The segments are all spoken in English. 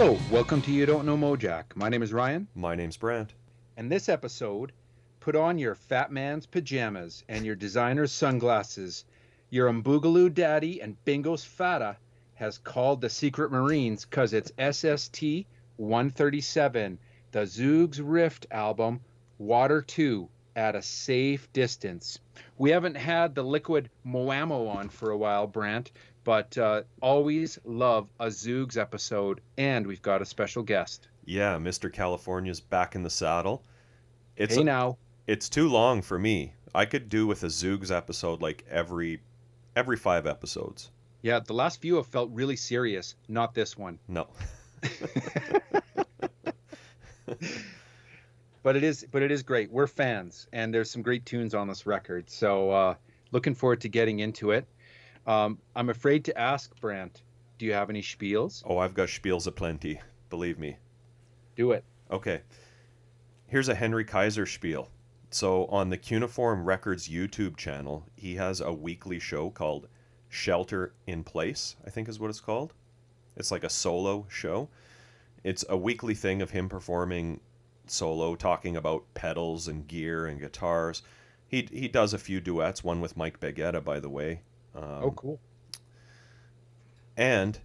Hello, welcome to You Don't Know Mojack. My name is Ryan, My name's Brant. and this episode, put on your fat man's pajamas and your designer's sunglasses. Your Mboogaloo daddy and Bingo's Fata has called the Secret Marines because it's SST 137, the Zoogz Rift album, Water 2, at a safe distance. We haven't had the liquid Moamo on for a while, Brant, but uh, always love a Zoogz episode, and we've got a special guest. Yeah, Mr. California's back in the saddle. It's hey now. it's too long for me. I could do with a Zoogz episode like every every 5 episodes. Yeah, the last few have felt really serious, not this one. No. But it is but it is great. We're fans and there's some great tunes on this record. So uh looking forward to getting into it. Um I'm afraid to ask Brant, do you have any spiels? Oh, I've got spiels aplenty, believe me. Do it. Okay. Here's a Henry Kaiser spiel. So on the Cuneiform Records YouTube channel, he has a weekly show called Shelter in Place, I think is what it's called. It's like a solo show. It's a weekly thing of him performing solo, talking about pedals and gear and guitars. He he does a few duets, one with Mike Baggetta, by the way. Um, oh cool. and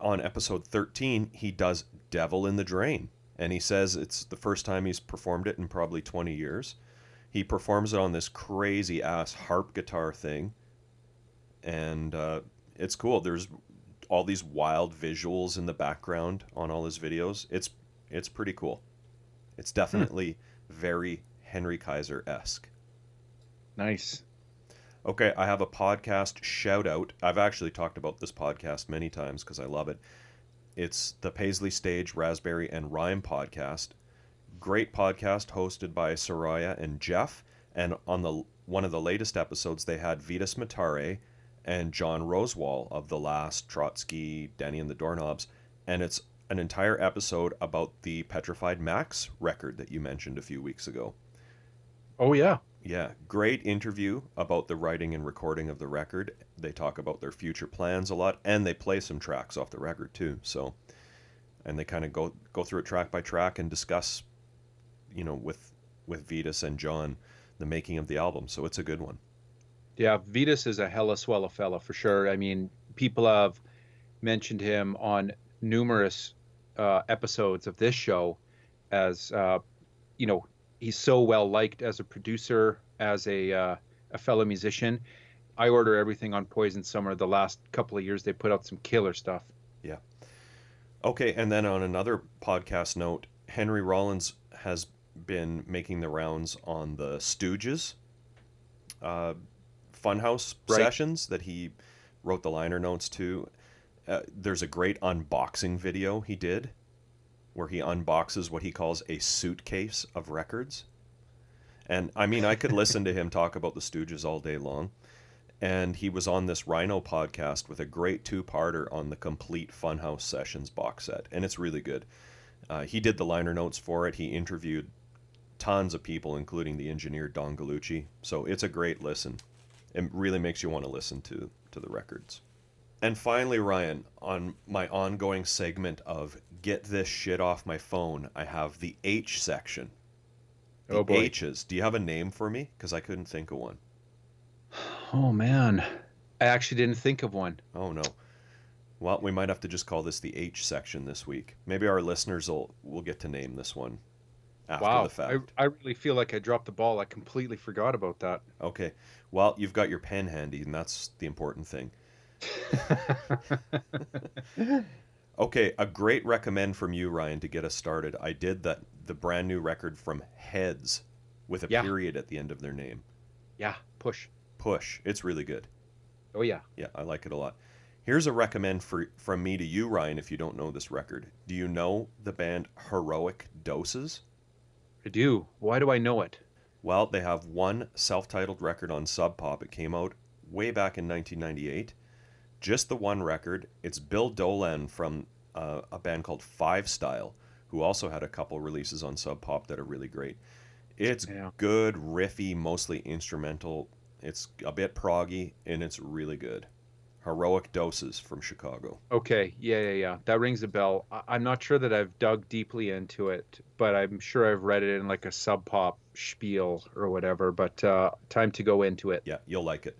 on episode 13, he does Devil in the Drain. And he says it's the first time he's performed it in probably 20 years. He performs it on this crazy ass harp guitar thing. And uh, it's cool. There's all these wild visuals in the background on all his videos. It's it's pretty cool. It's definitely very Henry Kaiser esque. Nice. Okay, I have a podcast shout out. I've actually talked about this podcast many times because I love it. It's the Paisley Stage Raspberry and Rhyme podcast. Great podcast hosted by Soraya and Jeff. And on the one of the latest episodes, they had Vitus Matare and John Rosewall of the last Trotsky, Danny and the Doorknobs. And it's an entire episode about the Petrified Max record that you mentioned a few weeks ago. Oh yeah. Yeah, great interview about the writing and recording of the record. They talk about their future plans a lot, and they play some tracks off the record too. So, and they kind of go go through it track by track and discuss, you know, with with Vitus and John, the making of the album. So it's a good one. Yeah, Vitus is a hella swella fella for sure. I mean, people have mentioned him on numerous uh, episodes of this show as, uh, you know, he's so well liked as a producer, as a uh, a fellow musician. I order everything on Poison Summer. The last couple of years, they put out some killer stuff. Yeah. Okay, and then on another podcast note, Henry Rollins has been making the rounds on the Stooges uh, Funhouse Right. sessions that he wrote the liner notes to. Uh, there's a great unboxing video he did where he unboxes what he calls a suitcase of records. And I mean, I could listen to him talk about the Stooges all day long. And he was on this Rhino podcast with a great two parter on the complete Funhouse Sessions box set. And it's really good. Uh, he did the liner notes for it. He interviewed tons of people, including the engineer Don Gallucci. So it's a great listen. It really makes you want to listen to, to the records. And finally, Ryan, on my ongoing segment of Get This Shit Off My Phone, I have the H section. The Oh, boy. H's. Do you have a name for me? Because I couldn't think of one. Oh man, I actually didn't think of one. Oh no. Well, we might have to just call this the H section this week. Maybe our listeners will will get to name this one after wow, the fact. I, I really feel like I dropped the ball. I completely forgot about that. Okay. Well, you've got your pen handy, and that's the important thing. Okay, a great recommend from you, Ryan, to get us started. I did that the brand new record from Heads with a Yeah. period at the end of their name. yeah, push. Push. It's really good. Oh yeah. Yeah, I like it a lot. Here's a recommend for from me to you, Ryan, if you don't know this record. Do you know the band Heroic Doses? I do. Why do I know it? Well, they have one self-titled record on Sub Pop. It came out way back in 1998. Just the one record. It's Bill Dolan from uh, a band called Five Style, who also had a couple releases on Sub Pop that are really great. It's Yeah. good, riffy, mostly instrumental. It's a bit proggy, and it's really good. Heroic Doses from Chicago. Okay, yeah, yeah, yeah. That rings a bell. I- I'm not sure that I've dug deeply into it, but I'm sure I've read it in like a sub pop spiel or whatever. But uh, time to go into it. Yeah, you'll like it.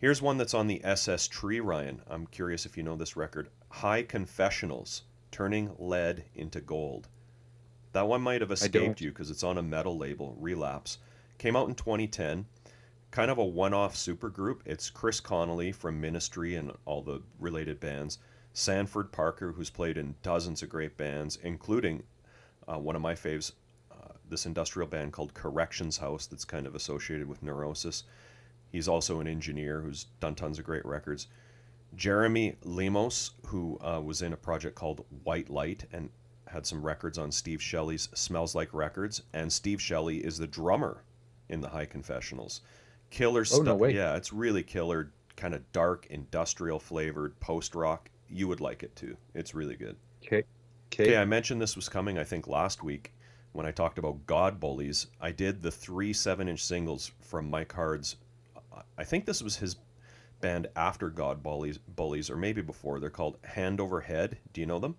Here's one that's on the SS Tree, Ryan. I'm curious if you know this record. High Confessionals, Turning Lead into Gold. That one might have escaped you because it's on a metal label, Relapse. Came out in 2010. Kind of a one off supergroup. It's Chris Connelly from Ministry and all the related bands. Sanford Parker, who's played in dozens of great bands, including uh, one of my faves, uh, this industrial band called Corrections House, that's kind of associated with Neurosis. He's also an engineer who's done tons of great records. Jeremy Lemos, who uh, was in a project called White Light and had some records on Steve Shelley's Smells Like Records, and Steve Shelley is the drummer in the High Confessionals. Killer Oh, stuff. no way. Yeah, it's really killer, kind of dark, industrial flavored post rock. You would like it too. It's really good. Okay. Okay. I mentioned this was coming, I think, last week when I talked about God Bullies. I did the three seven inch singles from Mike Hard's. I think this was his band after God Bullies, Bullies or maybe before. They're called Hand Over Head. Do you know them?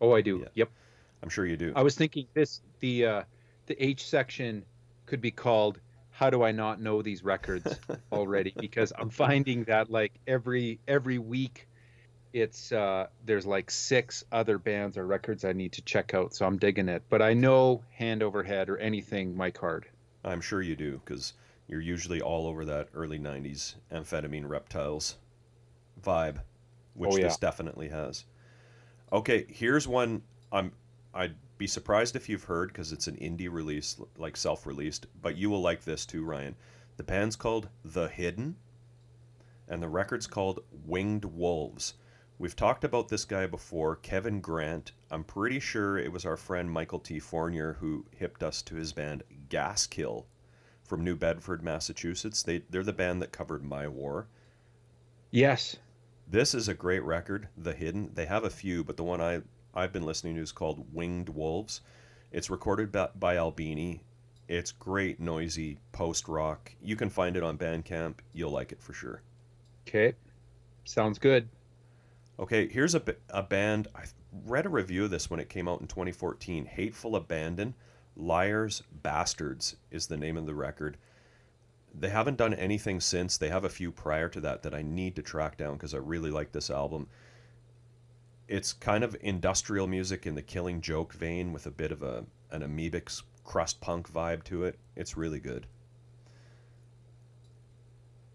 Oh, I do. Yeah. Yep. I'm sure you do. I was thinking this the uh, the H section could be called "How do I not know these records already?" because I'm finding that like every every week, it's uh, there's like six other bands or records I need to check out. So I'm digging it. But I know Hand Over Head or anything Mike Hard. I'm sure you do because you're usually all over that early 90s amphetamine reptiles vibe, which Oh, yeah. this definitely has. Okay, here's one I'm I'd be surprised if you've heard because it's an indie release, like self-released, but you will like this too, Ryan. The band's called The Hidden, and the record's called Winged Wolves. We've talked about this guy before, Kevin Grant. I'm pretty sure it was our friend Michael T. Fournier who hipped us to his band Gaskill from New Bedford, Massachusetts. They they're the band that covered My War. Yes. This is a great record, The Hidden. They have a few, but the one I I've been listening to is called Winged Wolves. It's recorded by, by Albini. It's great, noisy post rock. You can find it on Bandcamp. You'll like it for sure. Okay. Sounds good. Okay, here's a, a band. I read a review of this when it came out in 2014. Hateful Abandon, Liars, Bastards is the name of the record. They haven't done anything since. They have a few prior to that that I need to track down because I really like this album. It's kind of industrial music in the Killing Joke vein with a bit of a an amoebic crust punk vibe to it. It's really good.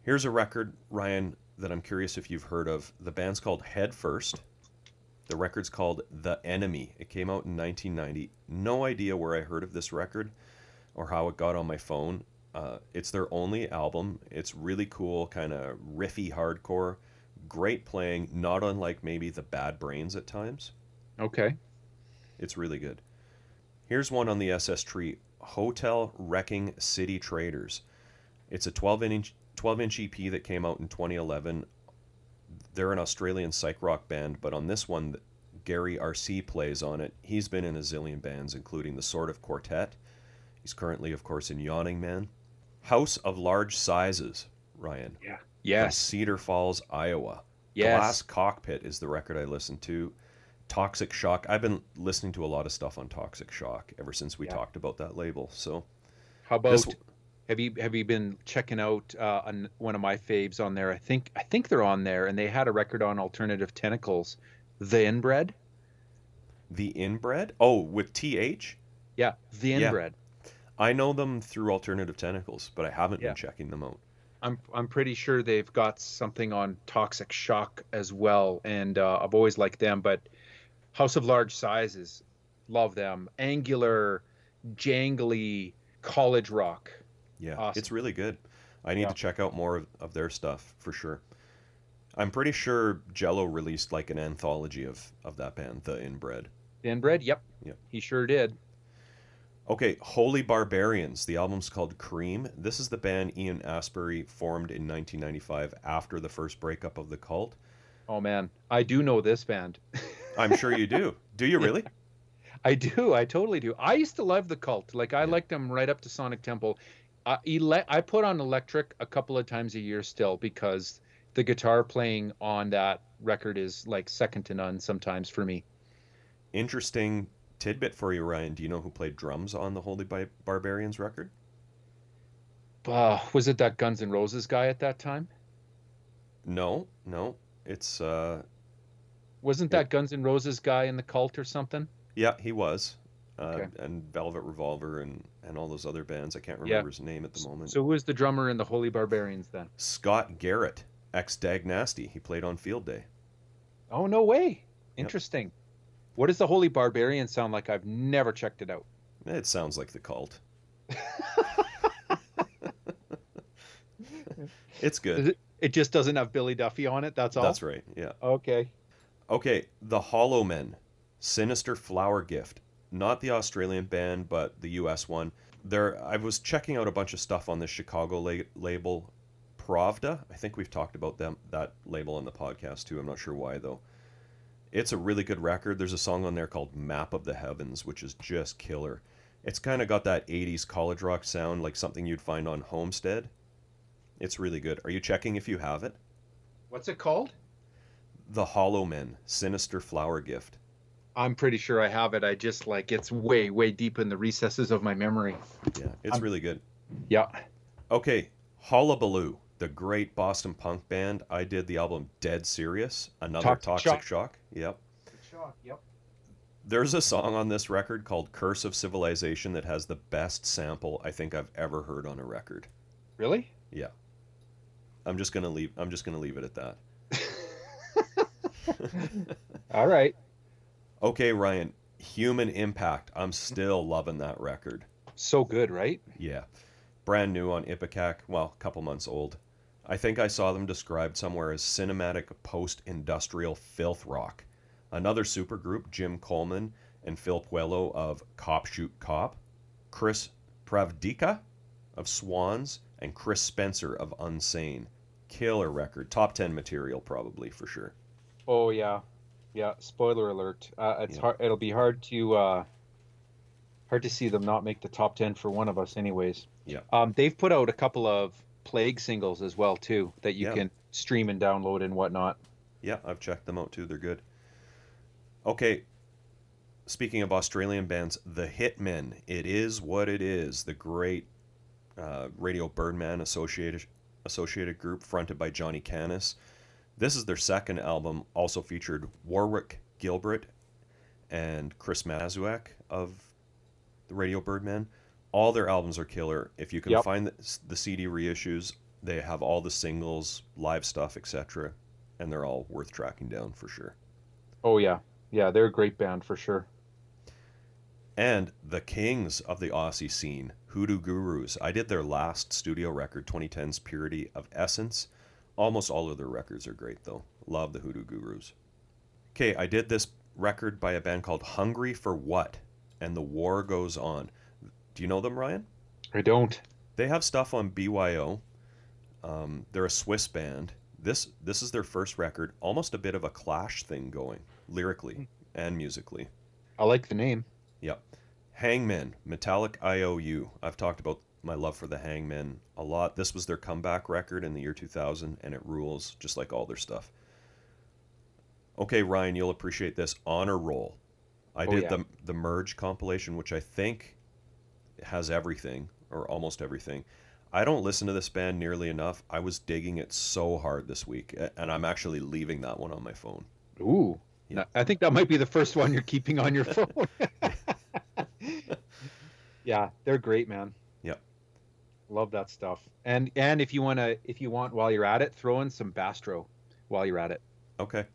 Here's a record, Ryan, that I'm curious if you've heard of. The band's called Head First. The record's called The Enemy. It came out in 1990. No idea where I heard of this record or how it got on my phone. Uh, it's their only album. It's really cool, kind of riffy hardcore. Great playing, not unlike maybe the Bad Brains at times. Okay. It's really good. Here's one on the SS tree Hotel Wrecking City Traders. It's a 12 inch 12 inch EP that came out in 2011. They're an Australian psych rock band, but on this one, Gary Arce plays on it. He's been in a zillion bands, including the Sort of Quartet. He's currently, of course, in Yawning Man. House of Large Sizes, Ryan. Yeah. from Yes. Cedar Falls, Iowa. Yes. Glass Cockpit is the record I listened to. Toxic Shock. I've been listening to a lot of stuff on Toxic Shock ever since we Yeah. talked about that label. So How about this, have you have you been checking out uh, on one of my faves on there? I think I think they're on there, and they had a record on Alternative Tentacles, The Inbred. the Inbred. Oh, with TH. Yeah, The Yeah. Inbred. I know them through Alternative Tentacles, but I haven't Yeah. been checking them out. I'm I'm pretty sure they've got something on Toxic Shock as well, and uh, I've always liked them. But House of Large Sizes, love them. Angular, jangly college rock. Yeah, Awesome. it's really good. I need Yeah. to check out more of, of their stuff for sure. I'm pretty sure Jello released like an anthology of, of that band, The Inbred. The Inbred, yep, Yep. he sure did. Okay, Holy Barbarians. The album's called Cream. This is the band Ian Astbury formed in 1995 after the first breakup of the cult. Oh man, I do know this band. I'm sure you do. Do you really? I do. I totally do. I used to love the cult. Like I Yeah. liked them right up to Sonic Temple. Uh, ele- I put on Electric a couple of times a year still because the guitar playing on that record is like second to none sometimes for me. Interesting tidbit for you, Ryan. Do you know who played drums on the Holy Bi- Barbarians record? Uh, was it that Guns N' Roses guy at that time? No, no. It's uh Wasn't that Guns N' Roses guy in the cult or something? yeah, he was. Uh, Okay. and Velvet Revolver and and all those other bands. I can't Yeah. remember his name at the moment. So who was the drummer in the Holy Barbarians then? Scott Garrett, ex Dag Nasty. He played on Field Day. Oh no way! Interesting. What does the Holy Barbarian sound like? I've never checked it out. It sounds like the cult. it's good. It, it just doesn't have Billy Duffy on it. That's all. That's right. Yeah. Okay. Okay, the Hollow Men, Sinister Flower Gift, not the Australian band, but the U.S. one. There, I was checking out a bunch of stuff on this Chicago la- label, Pravda. I think we've talked about them that label on the podcast too. I'm not sure why though. It's a really good record. There's a song on there called "Map of the Heavens," which is just killer. It's kind of got that '80s college rock sound, like something you'd find on Homestead. It's really good. Are you checking if you have it? What's it called? The Hollow Men, Sinister Flower Gift. I'm pretty sure I have it. I just like it's way, way deep in the recesses of my memory. Yeah, it's I'm- really good. Yeah. Okay, Hullabaloo, the great Boston punk band. I did the album Dead Serious, another Toxic Toxic Shock. Shock. Yep. Yep. There's a song on this record called Curse of Civilization that has the best sample I think I've ever heard on a record. Really? Yeah. I'm just gonna leave I'm just gonna leave it at that. All right. Okay, Ryan, Human Impact. I'm still loving that record. So good, right? Yeah. Brand new on Ipecac, well, a couple months old. I think I saw them described somewhere as cinematic post industrial filth rock. Another supergroup, Jim Coleman and Phil Puleo of Cop Shoot Cop, Chris Pravdica of Swans, and Chris Spencer of Unsane. Killer record. Top 10 material, probably, for sure. Oh yeah, yeah. Spoiler alert. Uh, it's Yeah. hard. It'll be hard to uh, hard to see them not make the top ten for one of us, anyways. Yeah. Um, they've put out a couple of plague singles as well too that you Yeah. can stream and download and whatnot. Yeah, I've checked them out too. They're good. Okay. Speaking of Australian bands, The Hitmen. It is what it is. The great uh, Radio Birdman associated associated group fronted by Johnny Kannis. This is their second album. Also featured Warwick Gilbert and Chris Masuak of the Radio Birdman. All their albums are killer. If you can Yep. find the, the CD reissues, they have all the singles, live stuff, etc and they're all worth tracking down for sure. Oh yeah, yeah. They're a great band for sure. And the kings of the Aussie scene, Hoodoo Gurus. I did their last studio record, 2010's Purity of Essence. Almost all of their records are great though. Love the Hoodoo Gurus. Okay, I did this record by a band called Hungry for What? And the War Goes On. Do you know them, Ryan? I don't. They have stuff on BYO. Um, they're a Swiss band. This this is their first record, almost a bit of a Clash thing going, lyrically and musically. I like the name. Yep. Hangmen, Metallic IOU. I've talked about my love for the Hangmen a lot. This was their comeback record in the year 2000, and it rules, just like all their stuff. Okay, Ryan, you'll appreciate this. Honor Roll. I Oh, did yeah. the the Merge compilation, which I think has everything or almost everything. I don't listen to this band nearly enough. I was digging it so hard this week, and I'm actually leaving that one on my phone. Ooh. Yeah. I think that might be the first one you're keeping on your phone. yeah, they're great, man. Love that stuff. And and if you want to if you want while you're at it, throw in some Bastro while you're at it. Okay.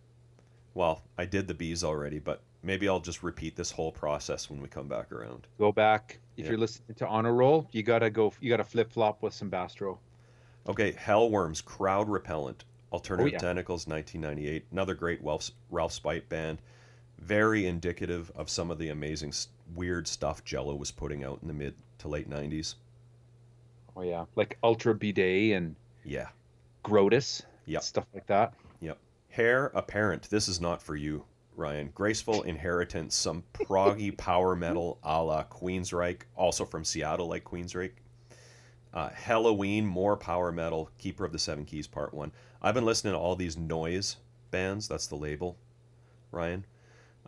Well, I did the bees already, but maybe I'll just repeat this whole process when we come back around. Go back. If Yeah. you're listening to Honor Roll, you got to go you got to flip-flop with some Bastro. Okay, Hellworms, Crowd Repellent, Alternative Oh, yeah. Tentacles, 1998. Another great Ralph, Ralph Spite band. Very indicative of some of the amazing, weird stuff Jello was putting out in the mid to late 90s. Oh yeah, like Ultra Bidet and Yeah. Grotus. yeah, Stuff like that. Yep. Hair Apparent. This is not for you, Ryan. Graceful Inheritance, some proggy power metal a la Queensryche, also from Seattle, like Queensryche. Uh, Helloween, more power metal. Keeper of the Seven Keys, Part One. I've been listening to all these noise bands. That's the label, Ryan.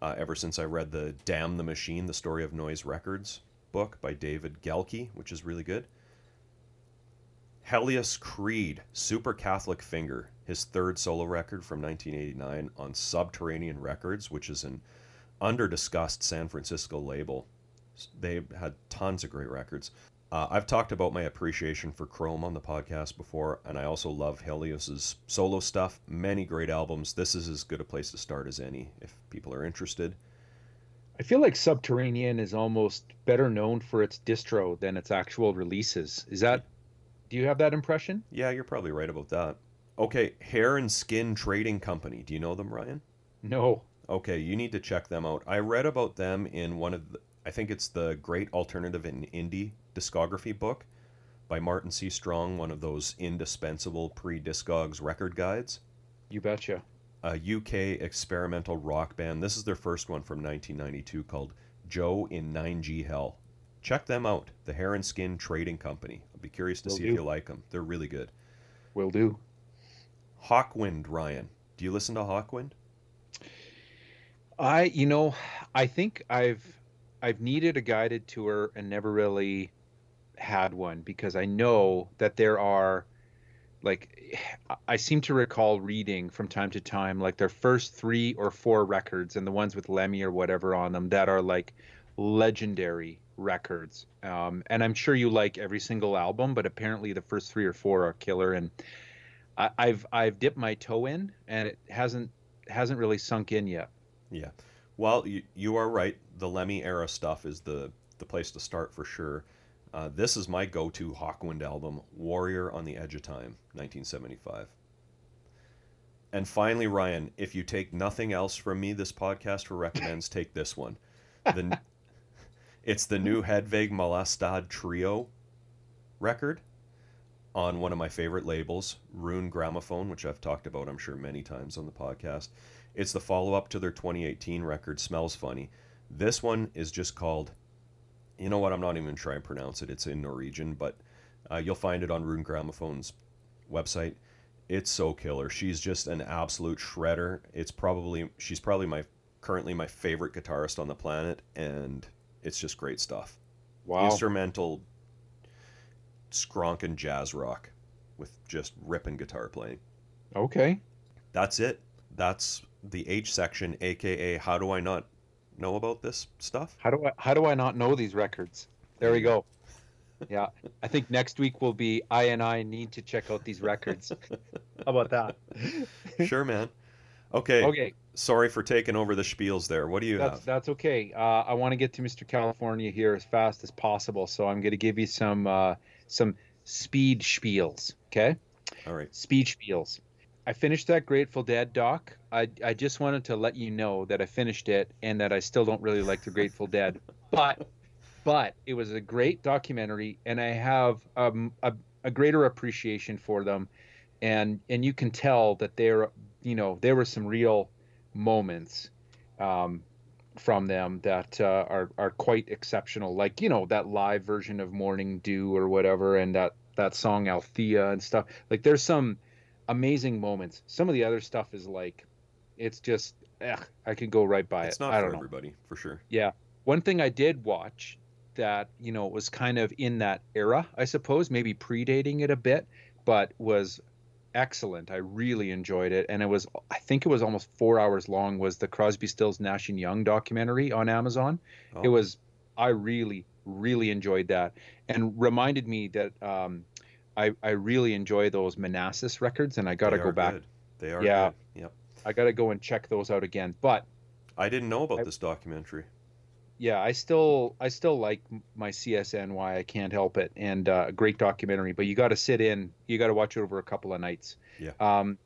Uh, ever since I read the Damn the Machine: The Story of Noise Records book by David Gehlke, which is really good. Helios Creed, Super Catholic Finger, his third solo record from 1989 on Subterranean Records, which is an under-discussed San Francisco label. They had tons of great records. Uh, I've talked about my appreciation for Chrome on the podcast before, and I also love Helios's solo stuff. Many great albums. This is as good a place to start as any if people are interested. I feel like Subterranean is almost better known for its distro than its actual releases. Is that? Do you have that impression? Yeah, you're probably right about that. Okay, Hair and Skin Trading Company. Do you know them, Ryan? No. Okay, you need to check them out. I read about them in one of the, I think it's the Great Alternative in Indie discography book by Martin C. Strong, one of those indispensable pre Discogs record guides. You betcha. A UK experimental rock band. This is their first one from 1992 called Joe in 9G Hell. Check them out, the Hair and Skin Trading Company. I'll be curious to Will see do. if you like them. They're really good. Will do. Hawkwind, Ryan. Do you listen to Hawkwind? I, you know, I think I've I've needed a guided tour and never really had one because I know that there are like I seem to recall reading from time to time like their first 3 or 4 records and the ones with Lemmy or whatever on them that are like legendary records. Um, and I'm sure you like every single album, but apparently the first 3 or 4 are killer and I, I've I've dipped my toe in and it hasn't hasn't really sunk in yet. Yeah. Well, you, you are right. The Lemmy era stuff is the, the place to start for sure. Uh, this is my go to Hawkwind album, Warrior on the Edge of Time, 1975. And finally, Ryan, if you take nothing else from me, this podcast for recommends take this one. The, it's the new Hedvig Mollestad Trio record on one of my favorite labels, Rune Grammofon, which I've talked about, I'm sure, many times on the podcast. It's the follow up to their 2018 record, Smells Funny. This one is just called, you know what, I'm not even trying to pronounce it. It's in Norwegian, but uh, you'll find it on Rune Grammofon's website. It's so killer. She's just an absolute shredder. It's probably, she's probably my, currently my favorite guitarist on the planet, and it's just great stuff. Wow. Instrumental, skronk and jazz rock with just ripping guitar playing. Okay. That's it. That's the H section, aka how do I not know about this stuff? How do I how do I not know these records? There we go. Yeah. I think next week will be I and I need to check out these records. How about that? Sure, man. Okay. Okay. Sorry for taking over the spiels there. What do you That's have? that's okay. Uh, I want to get to Mr. California here as fast as possible, so I'm going to give you some uh, some speed spiels. Okay, All right. speed spiels. I finished that Grateful Dead doc. I I just wanted to let you know that I finished it and that I still don't really like the Grateful Dead, but but it was a great documentary, and I have um, a a greater appreciation for them, and and you can tell that there you know there were some real moments um, from them that uh, are are quite exceptional. Like you know that live version of Morning Dew or whatever, and that that song Althea and stuff. Like there's some amazing moments. Some of the other stuff is like, it's just, ugh, I can go right by It's it. not I for don't know. everybody, for sure. Yeah. One thing I did watch that, you know, was kind of in that era, I suppose, maybe predating it a bit, but was excellent. I really enjoyed it. And it was, I think it was almost four hours long, was the Crosby, Stills, Nash and Young documentary on Amazon. Oh, It was, I really, really enjoyed that and reminded me that um, I, I really enjoy those Manassas records and I got to go back. Good. They are Yeah. good. Yep. I got to go and check those out again. But I didn't know about I- this documentary. Yeah, I still I still like my CSNY. I can't help it, and uh, great documentary. But you got to sit in. You got to watch it over a couple of nights. Yeah. Um,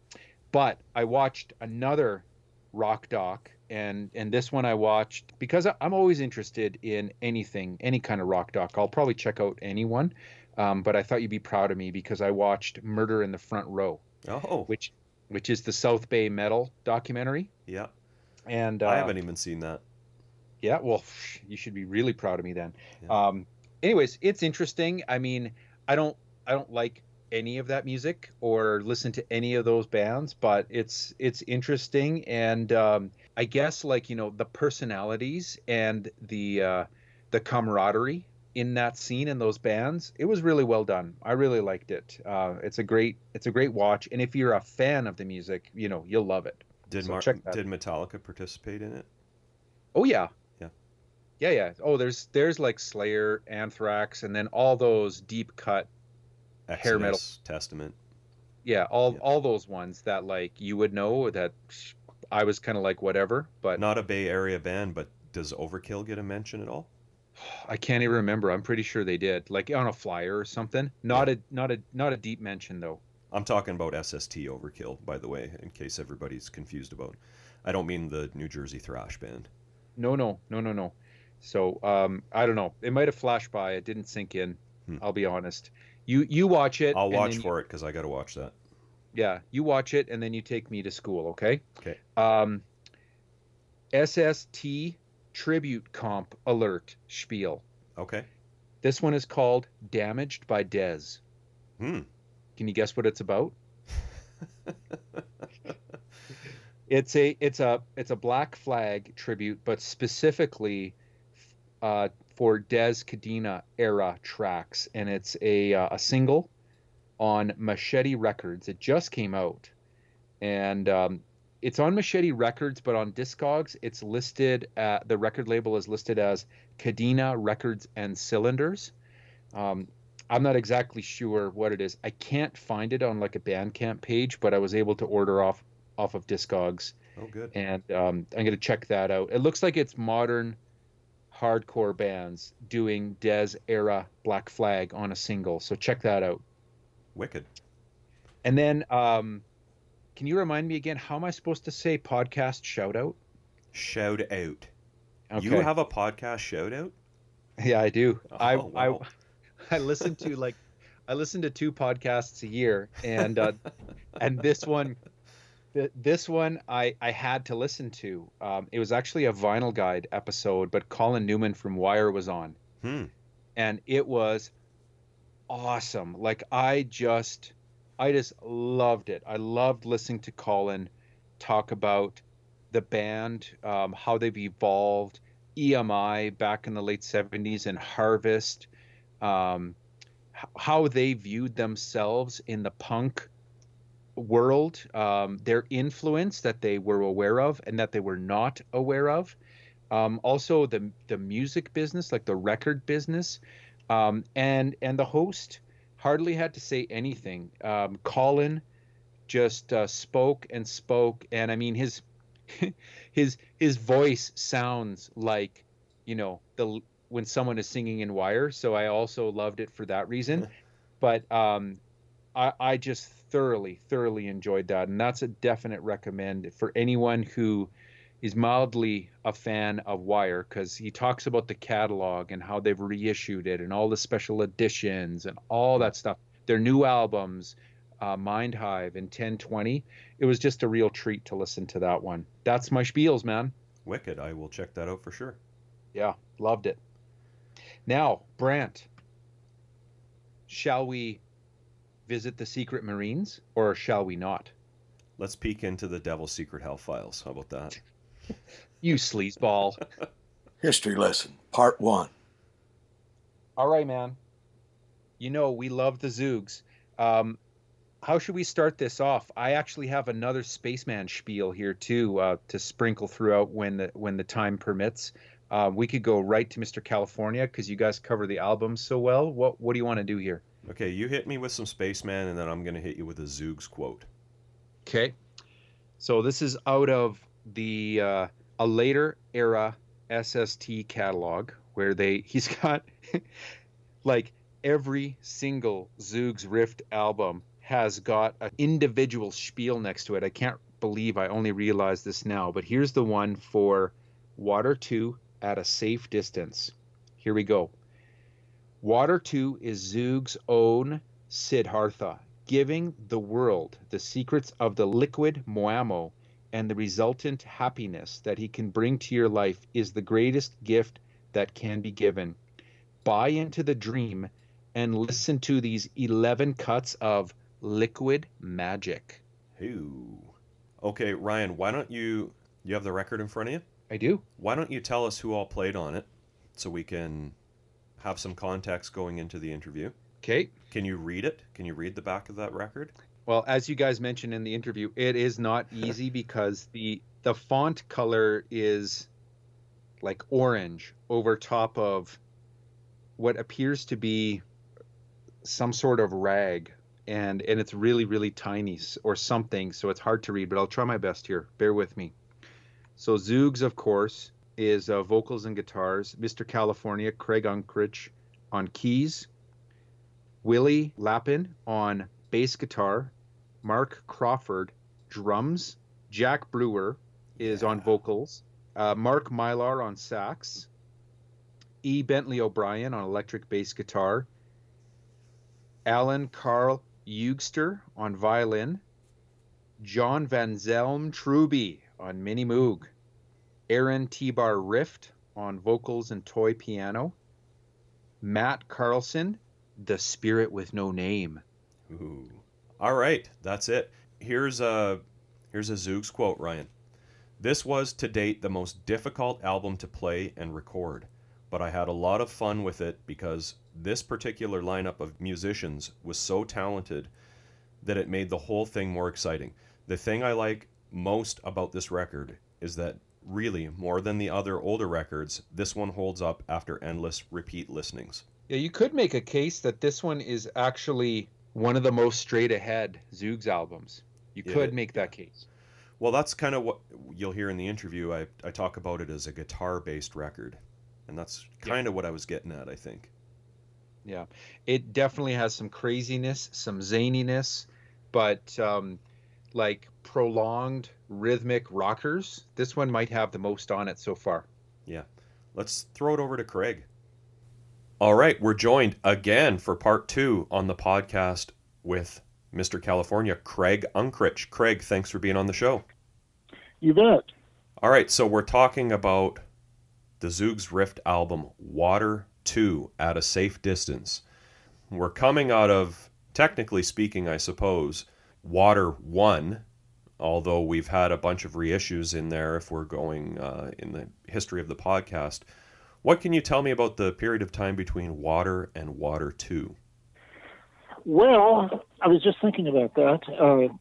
but I watched another rock doc, and and this one I watched because I- I'm always interested in anything, any kind of rock doc. I'll probably check out anyone. Um, but I thought you'd be proud of me because I watched Murder in the Front Row, Oh, which which is the South Bay Metal documentary. yeah. And uh, I haven't even seen that. Yeah, well, you should be really proud of me then. Yeah. Um, anyways, it's interesting. I mean, I don't I don't like any of that music or listen to any of those bands, but it's it's interesting and um, I guess like you know the personalities and the uh, the camaraderie in that scene in those bands it was really well done i really liked it uh, it's a great it's a great watch and if you're a fan of the music you know you'll love it Did So Mar- did Metallica participate in it? oh yeah Yeah. yeah yeah oh there's there's like slayer anthrax and then all those deep cut Hair metal. Testament. yeah all Yeah. all those ones that like you would know that i was kind of like whatever but Not a Bay Area band, but does Overkill get a mention at all? i can't even remember i'm pretty sure they did like on a flyer or something not a not a not a deep mention though I'm talking about SST Overkill, by the way, in case everybody's confused about. I don't mean the New Jersey thrash band. No, no, no, no, no. So um, I don't know. It might have flashed by. It didn't sink in. Hmm. I'll be honest. You you watch it. I'll watch then you- for it because I got to watch that. yeah, you watch it, and then you take me to school. Okay. Okay. Um, SST tribute comp alert spiel. Okay. This one is called "Damaged by Dez." Hmm. Can you guess what it's about? it's a it's a it's a Black Flag tribute, but specifically uh, for Dez Cadena era tracks, and it's a uh, a single on Machete Records. It just came out, and um, it's on Machete Records, but on Discogs, it's listed. At, the record label is listed as Cadena Records and Cylinders. Um, I'm not exactly sure what it is. I can't find it on like a Bandcamp page, but I was able to order off off of Discogs, Oh, good. and um, I'm gonna check that out. It looks like it's modern hardcore bands doing Dez era Black Flag on a single, so check that out. Wicked. And then, um, can you remind me again? How am I supposed to say podcast shout out? Shout out. Okay. You have a podcast shout out? Yeah, I do. I Oh, wow. I I listen to like I listen to two podcasts a year, and uh, and this one, th- this one I I had to listen to. Um, it was actually a Vinyl Guide episode, but Colin Newman from Wire was on, Hmm. and it was awesome. Like I just I just loved it. I loved listening to Colin talk about the band, um, how they've evolved, EMI back in the late 70s and Harvest, um, how they viewed themselves in the punk world, um, their influence that they were aware of and that they were not aware of. Um, also, the the music business, like the record business, um, and and the host hardly had to say anything. Um, Colin just uh, spoke and spoke, and I mean his his his voice sounds like you know the when someone is singing in Wire. So I also loved it for that reason. but um, I, I just thoroughly thoroughly enjoyed that, and that's a definite recommend for anyone who is mildly a fan of Wire because he talks about the catalog and how they've reissued it and all the special editions and all that stuff. Their new albums, uh, Mind Hive and 1020. It was just a real treat to listen to that one. That's my spiels, man. Wicked. I will check that out for sure. Yeah, loved it. Now, Brant, shall we visit the secret Marines or shall we not? Let's peek into the Devil's Secret Hell files. How about that? You sleazeball. History lesson, part one. All right, man. You know, we love the Zoogz. Um, how should we start this off? I actually have another spaceman spiel here too uh, to sprinkle throughout when the when the time permits. Uh, we could go right to Mr. California because you guys cover the albums so well. What what do you want to do here? Okay, you hit me with some Spaceman, and then I'm going to hit you with a Zoogz quote. Okay. So this is out of the uh, a later era SST catalog where they he's got like every single Zoogz Rift album has got an individual spiel next to it. I can't believe I only realized this now, but here's the one for Water 2 at a safe distance. Here we go. Water 2 is Zoog's own Siddhartha, giving the world the secrets of the liquid Moamo and the resultant happiness that he can bring to your life is the greatest gift that can be given. Buy into the dream and listen to these 11 cuts of Liquid Magic. Ooh. Okay, Ryan, why don't you you have the record in front of you? I do. Why don't you tell us who all played on it so we can have some context going into the interview? Okay. Can you read it? Can you read the back of that record? Well, as you guys mentioned in the interview, it is not easy because the the font color is like orange over top of what appears to be some sort of rag and and it's really really tiny or something so it's hard to read but i'll try my best here bear with me so zoogs of course is uh, vocals and guitars mr california craig unkrich on keys willie lappin on bass guitar mark crawford drums jack brewer is on vocals uh, mark mylar on sax e. Bentley o'brien on electric bass guitar Alan Carl Eugster on violin, John Van Zelm Truby on mini moog, Aaron T-Bar Rift on vocals and toy piano, Matt Carlson, the spirit with no name. Ooh. All right, that's it. Here's a here's a Zoogz quote, Ryan. This was to date the most difficult album to play and record, but I had a lot of fun with it because this particular lineup of musicians was so talented that it made the whole thing more exciting. The thing I like most about this record is that really more than the other older records, this one holds up after endless repeat listenings. Yeah, you could make a case that this one is actually one of the most straight ahead Zoogz albums. You Yeah, could make that case. Well, that's kind of what you'll hear in the interview. I, I talk about it as a guitar based record. And that's Yeah. kind of what I was getting at, I think. Yeah, it definitely has some craziness, some zaniness, but um, like prolonged rhythmic rockers. This one might have the most on it so far. Yeah. Let's throw it over to Craig. All right, we're joined again for part two on the podcast with Mr. California, Craig Unkrich. Craig, thanks for being on the show. You bet. All right, so we're talking about the Zoogz Rift album, Water 2 at a Safe Distance. We're coming out of, technically speaking, I suppose, Water 1, although we've had a bunch of reissues in there if we're going uh, in the history of the podcast. What can you tell me about the period of time between Water and Water 2? Well, I was just thinking about that. Uh,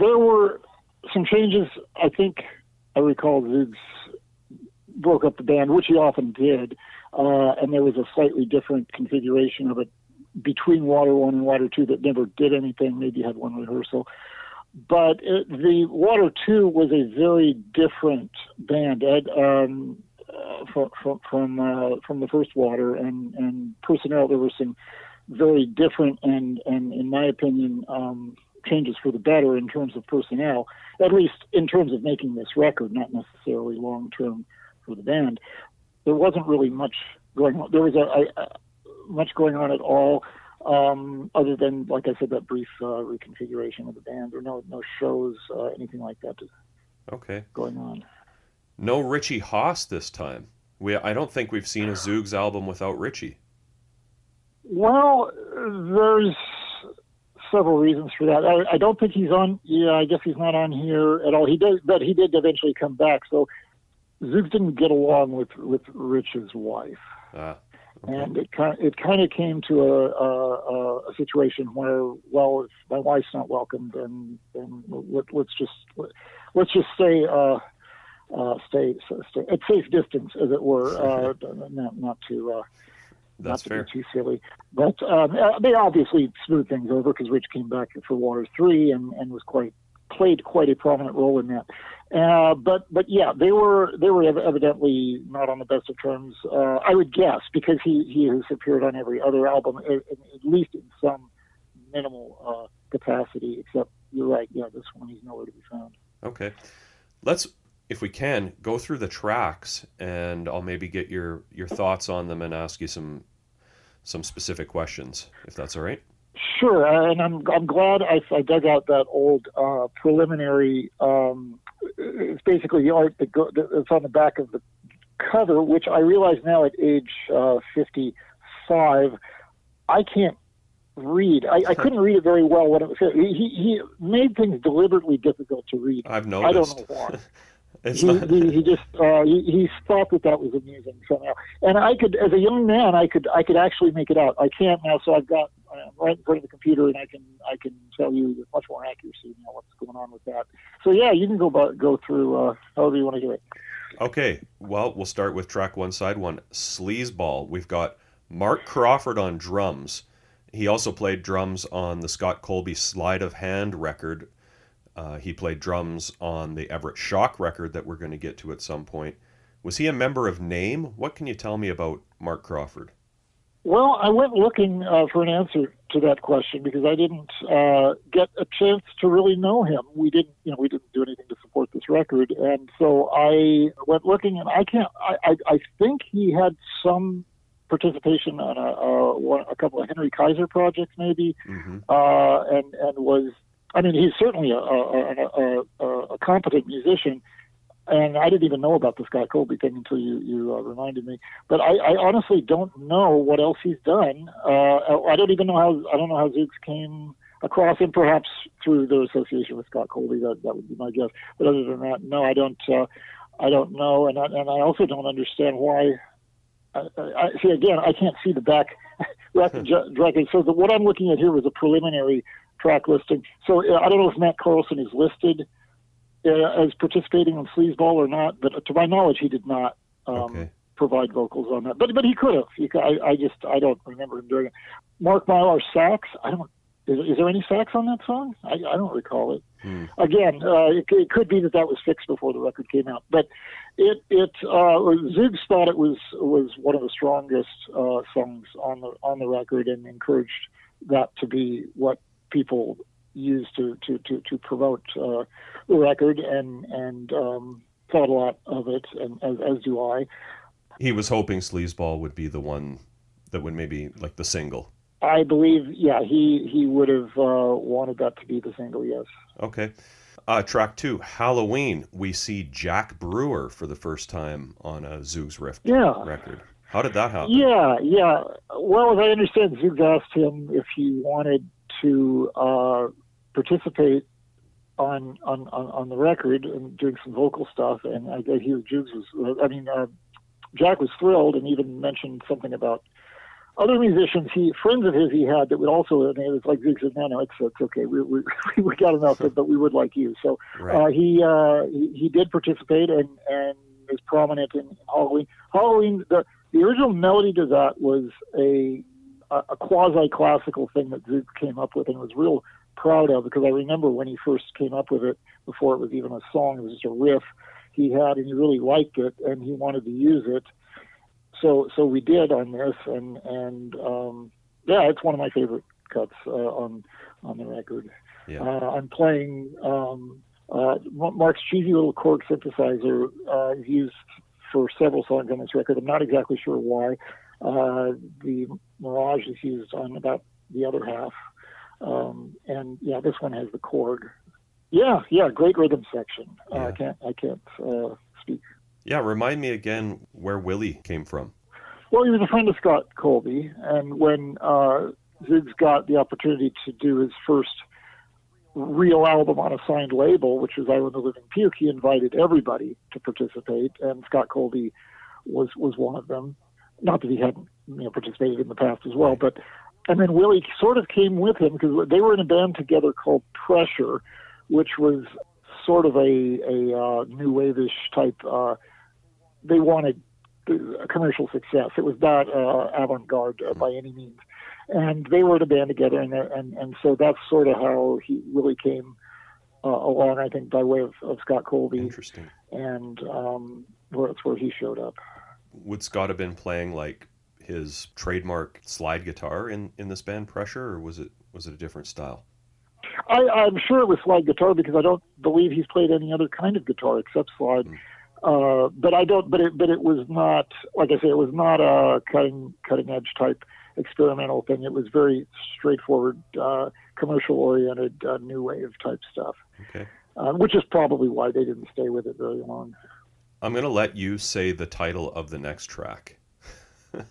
there were some changes. I think I recall Zoogz broke up the band, which he often did, uh, and there was a slightly different configuration of it between Water One and Water Two that never did anything. Maybe had one rehearsal. But it, the Water Two was a very different band. Ed, um, uh, from from from, uh, from the first Water and and personnel, there were some very different and, and in my opinion, um, changes for the better in terms of personnel, at least in terms of making this record, not necessarily long term for the band. There wasn't really much going on. There was a, a much going on at all, um, other than, like I said, that brief uh, reconfiguration of the band. Were no no shows, uh, anything like that Okay. going on. No Richie Haas this time. We, I don't think we've seen a Zoogz album without Richie. Well, there's several reasons for that. I, I don't think he's on. Yeah, I guess he's not on here at all. He did, but he did eventually come back. So Zoogz didn't get along with with Rich's wife, Ah. And it kind it kind of came to a, a a situation where, well, if my wife's not welcome, then then let, let's just let's just stay. Uh, uh, stay, stay at safe distance, as it were, uh, not not to uh, That's not to fair. be too silly. But um, uh, they obviously smoothed things over because Rich came back for Water Three and, and was quite played quite a prominent role in that. Uh, but but yeah, they were they were evidently not on the best of terms. Uh, I would guess because he he has appeared on every other album, at, at least in some minimal uh, capacity. Except you're right, yeah, this one he's nowhere to be found. Okay. Let's, if we can, go through the tracks, and I'll maybe get your your thoughts on them and ask you some some specific questions, if that's all right. Sure, and I'm I'm glad I, I dug out that old uh, preliminary. Um, it's basically the art that go, that's on the back of the cover, which I realize now at age uh, 55 I can't read. I, I couldn't read it very well when it was. He he made things deliberately difficult to read. I've noticed. I don't know why. he, not. he, he just uh, he, he thought that that was amusing somehow. And I could, as a young man, I could I could actually make it out. I can't now, so I've got I'm right in front of the computer, and I can I can tell you with much more accuracy now what's going on with that. So yeah, you can go go through uh, however you want to do it. Okay, well, we'll start with track one, side one, Sleazeball. We've got Mark Crawford on drums. He also played drums on the Scott Colby Slide of Hand record. Uh, he played drums on the Everett Shock record that we're going to get to at some point. Was he a member of Name? What can you tell me about Mark Crawford? Well, I went looking uh, for an answer to that question because I didn't uh, get a chance to really know him. We didn't, you know, we didn't do anything to support this record, and so I went looking, and I can't. I, I, I think he had some participation on a, a, one- a couple of Henry Kaiser projects, maybe, hmm uh, and and was. I mean, he's certainly a, a, a, a, a competent musician, and I didn't even know about the Scott Colby thing until you you uh, reminded me. But I, I honestly don't know what else he's done. Uh, I don't even know how I don't know how Zoogz came across him. Perhaps through their association with Scott Colby. That that would be my guess. But other than that, no, I don't. Uh, I don't know, and I, and I also don't understand why. I, I, see again, I can't see the back record record. So the, what I'm looking at here was a preliminary track listing. So uh, I don't know if Matt Carlson is listed uh, as participating on Sleazeball or not, but to my knowledge, he did not um, Okay. provide vocals on that. But but he could have. He I, I just I don't remember him doing it. Mark Mylar sax. I don't. Is, is there any sax on that song? I, I don't recall it. Hmm. Again, uh, it, it could be that that was fixed before the record came out, but it it uh, Zoogz thought it was was one of the strongest uh, songs on the on the record and encouraged that to be what people use to to to, to promote uh, the record and and um, thought a lot of it and as, as do I. He was hoping Sleazeball would be the one that would maybe like the single. I believe, yeah, he he would have uh, wanted that to be the single. Yes. Okay. Uh, track two, Halloween. We see Jack Brewer for the first time on a Zoogz Rift Yeah. record. How did that happen? Yeah, yeah. Well, as I understand, Zoogz asked him if he wanted to uh, participate on, on on on the record and doing some vocal stuff, and I guess he Zoogz was. I mean, uh, Jack was thrilled, and even mentioned something about other musicians. He friends of his he had that would also. And it was like Zoogz said, "No, no, it's it's okay. We we we got enough, but we would like you." So Right. uh, he, uh, he he did participate and and is prominent in Halloween. Halloween, the the original melody to that was a a, a quasi classical thing that Zoogz came up with and it was real proud of because I remember when he first came up with it before it was even a song, it was just a riff he had and he really liked it and he wanted to use it. So so we did on this and and um, yeah, it's one of my favorite cuts uh, on on the record. Yeah. Uh, I'm playing um, uh, Mark's cheesy little Korg synthesizer uh, is used for several songs on this record. I'm not exactly sure why. Uh, the Mirage is used on about the other half. Um, and yeah, this one has the Korg. Yeah, yeah, great rhythm section. Uh, Yeah. I can't, I can't uh, speak. Yeah, remind me again where Willie came from. Well, he was a friend of Scott Colby, and when uh, Zoogz got the opportunity to do his first real album on a signed label, which was Island of the Living Puke, he invited everybody to participate, and Scott Colby was was one of them. Not that he hadn't you know, participated in the past as well, but and then Willie sort of came with him because they were in a band together called Pressure, which was sort of a a uh, new wave-ish type. Uh, they wanted a commercial success. It was not uh, avant-garde uh, by any means, and they were in a band together, and and and so that's sort of how he really came uh, along. I think by way of, of Scott Colby, Interesting. and um, where that's where he showed up. Would Scott have been playing like his trademark slide guitar in, in this band Pressure, or was it was it a different style? I, I'm sure it was slide guitar because I don't believe he's played any other kind of guitar except slide. Mm. Uh, but I don't. But it. But it was not. Like I say, it was not a cutting cutting edge type experimental thing. It was very straightforward, uh, commercial oriented, uh, new wave type stuff. Okay. Uh, which is probably why they didn't stay with it very long. I'm gonna let you say the title of the next track.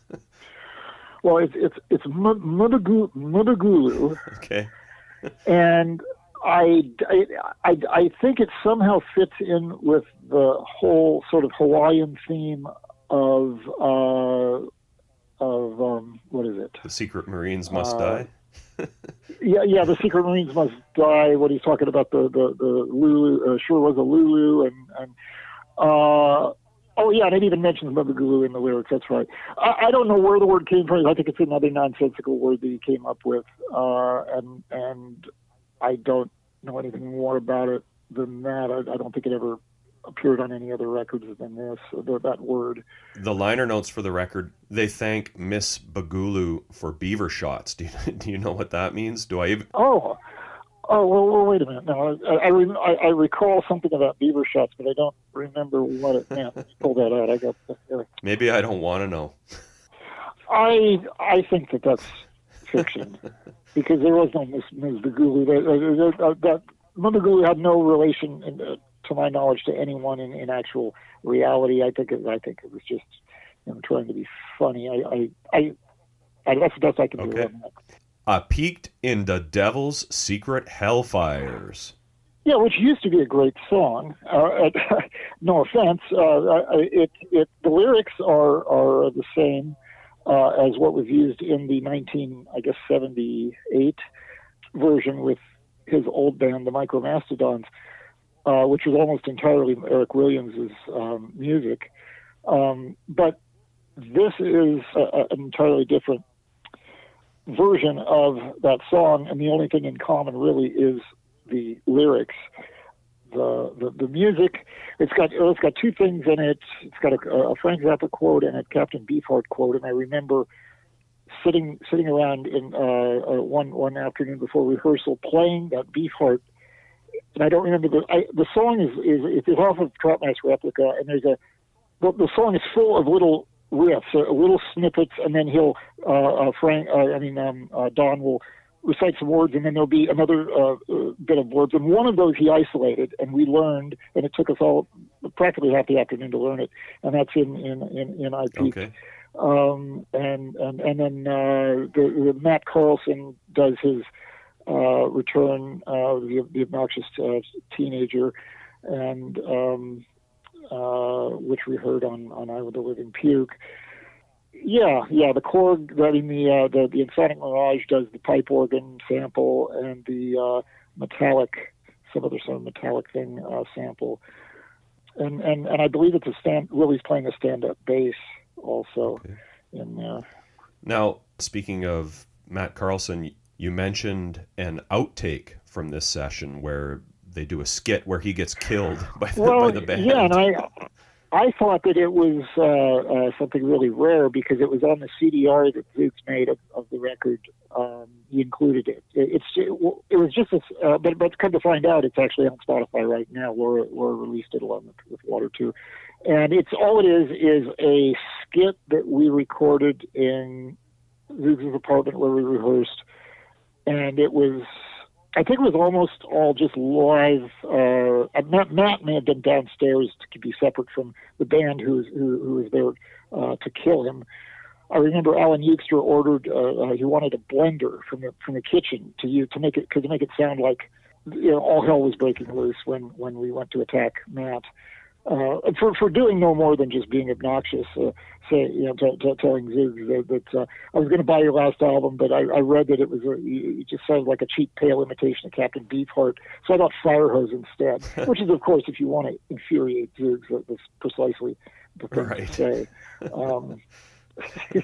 Well, it's it's it's Mudagulu Okay. and I, I, I, I think it somehow fits in with the whole sort of Hawaiian theme of uh, of um, what is it? The secret Marines must Uh, die. Yeah, yeah. The secret Marines must die. What he's talking about the the the Lulu uh, sure was a Lulu and and uh, oh yeah, and it even mentions Mabagulu in the lyrics. That's right. I, I don't know where the word came from. I think it's another nonsensical word that he came up with, uh, and and I don't know anything more about it than that. I, I don't think it ever appeared on any other records than this. The, that word. The liner notes for the record, they thank Miss Bagulu for beaver shots. Do you, do you know what that means? Do I even? Oh, oh well, well wait a minute. No, I I, I I recall something about beaver shots, but I don't remember what it meant. Pull that out. I got. Maybe I don't want to know. I I think that that's fiction because there was no Miss Ms. That, uh, that, Bagulu had no relation, in, uh, to my knowledge, to anyone in, in actual reality. I think it, I think it was just you know, trying to be funny. I I, I, I that's the best I can do. Okay. that. I peeked in the devil's secret hellfires. Yeah, which used to be a great song. Uh, no offense, uh, it, it the lyrics are are the same uh, as what was used in the 19, I guess, 78 version with his old band, the Micromastodons, uh, which was almost entirely Eric Williams's um, music. Um, but this is a, a- an entirely different version of that song, and the only thing in common really is the lyrics. The, the the music, it's got it's got two things in it. It's got a, a Frank Zappa quote and a Captain Beefheart quote, and I remember sitting sitting around in uh, uh, one one afternoon before rehearsal playing that Beefheart, and I don't remember the I, the song is is it's off of Trout Mask Replica, and there's a the, the song is full of little riffs, uh, little snippets, and then he'll uh, uh, Frank uh, I mean um, uh, Don will recite some words, and then there'll be another bit of words. And one of those he isolated, and we learned, and it took us all practically half the afternoon to learn it. And that's in in in, in IP. Okay. Um, and and and then uh, the, the Matt Carlson does his uh, return, uh, the, the obnoxious uh, teenager, and um, uh, which we heard on on Island of the Living Puke. Yeah, yeah. The Korg, I mean the uh, the the Ensoniq Mirage does the pipe organ sample and the uh, metallic, some other sort of metallic thing uh, sample, and and and I believe it's a stand. Willie's playing a stand-up bass also Okay. in there. Now, speaking of Matt Carlson, you mentioned an outtake from this session where they do a skit where he gets killed by the, well, by the band. yeah, and I I thought that it was uh, uh, something really rare because it was on the CDR that Zoogz made of, of the record. Um, he included it. it it's it, was just a, uh, but but come to find out, it's actually on Spotify right now. Laura Laura released it along with, with Water Two, and it's all it is is a skit that we recorded in Zoogz' apartment where we rehearsed, and it was I think it was almost all just live. Uh, Matt, Matt may have been downstairs to be separate from the band who was who, who was there uh, to kill him. I remember Alan Eugster ordered uh, uh, he wanted a blender from the from the kitchen to you to make it to make it sound like you know all hell was breaking loose when when we went to attack Matt. Uh, for for doing no more than just being obnoxious, uh, say you know, t- t- telling Zoogz that, that uh, I was going to buy your last album, but I, I read that it was a, it just sounded like a cheap, pale imitation of Captain Beefheart, so I got Firehose instead. which is, of course, if you want to infuriate that- that's precisely the thing Right. to say. Um,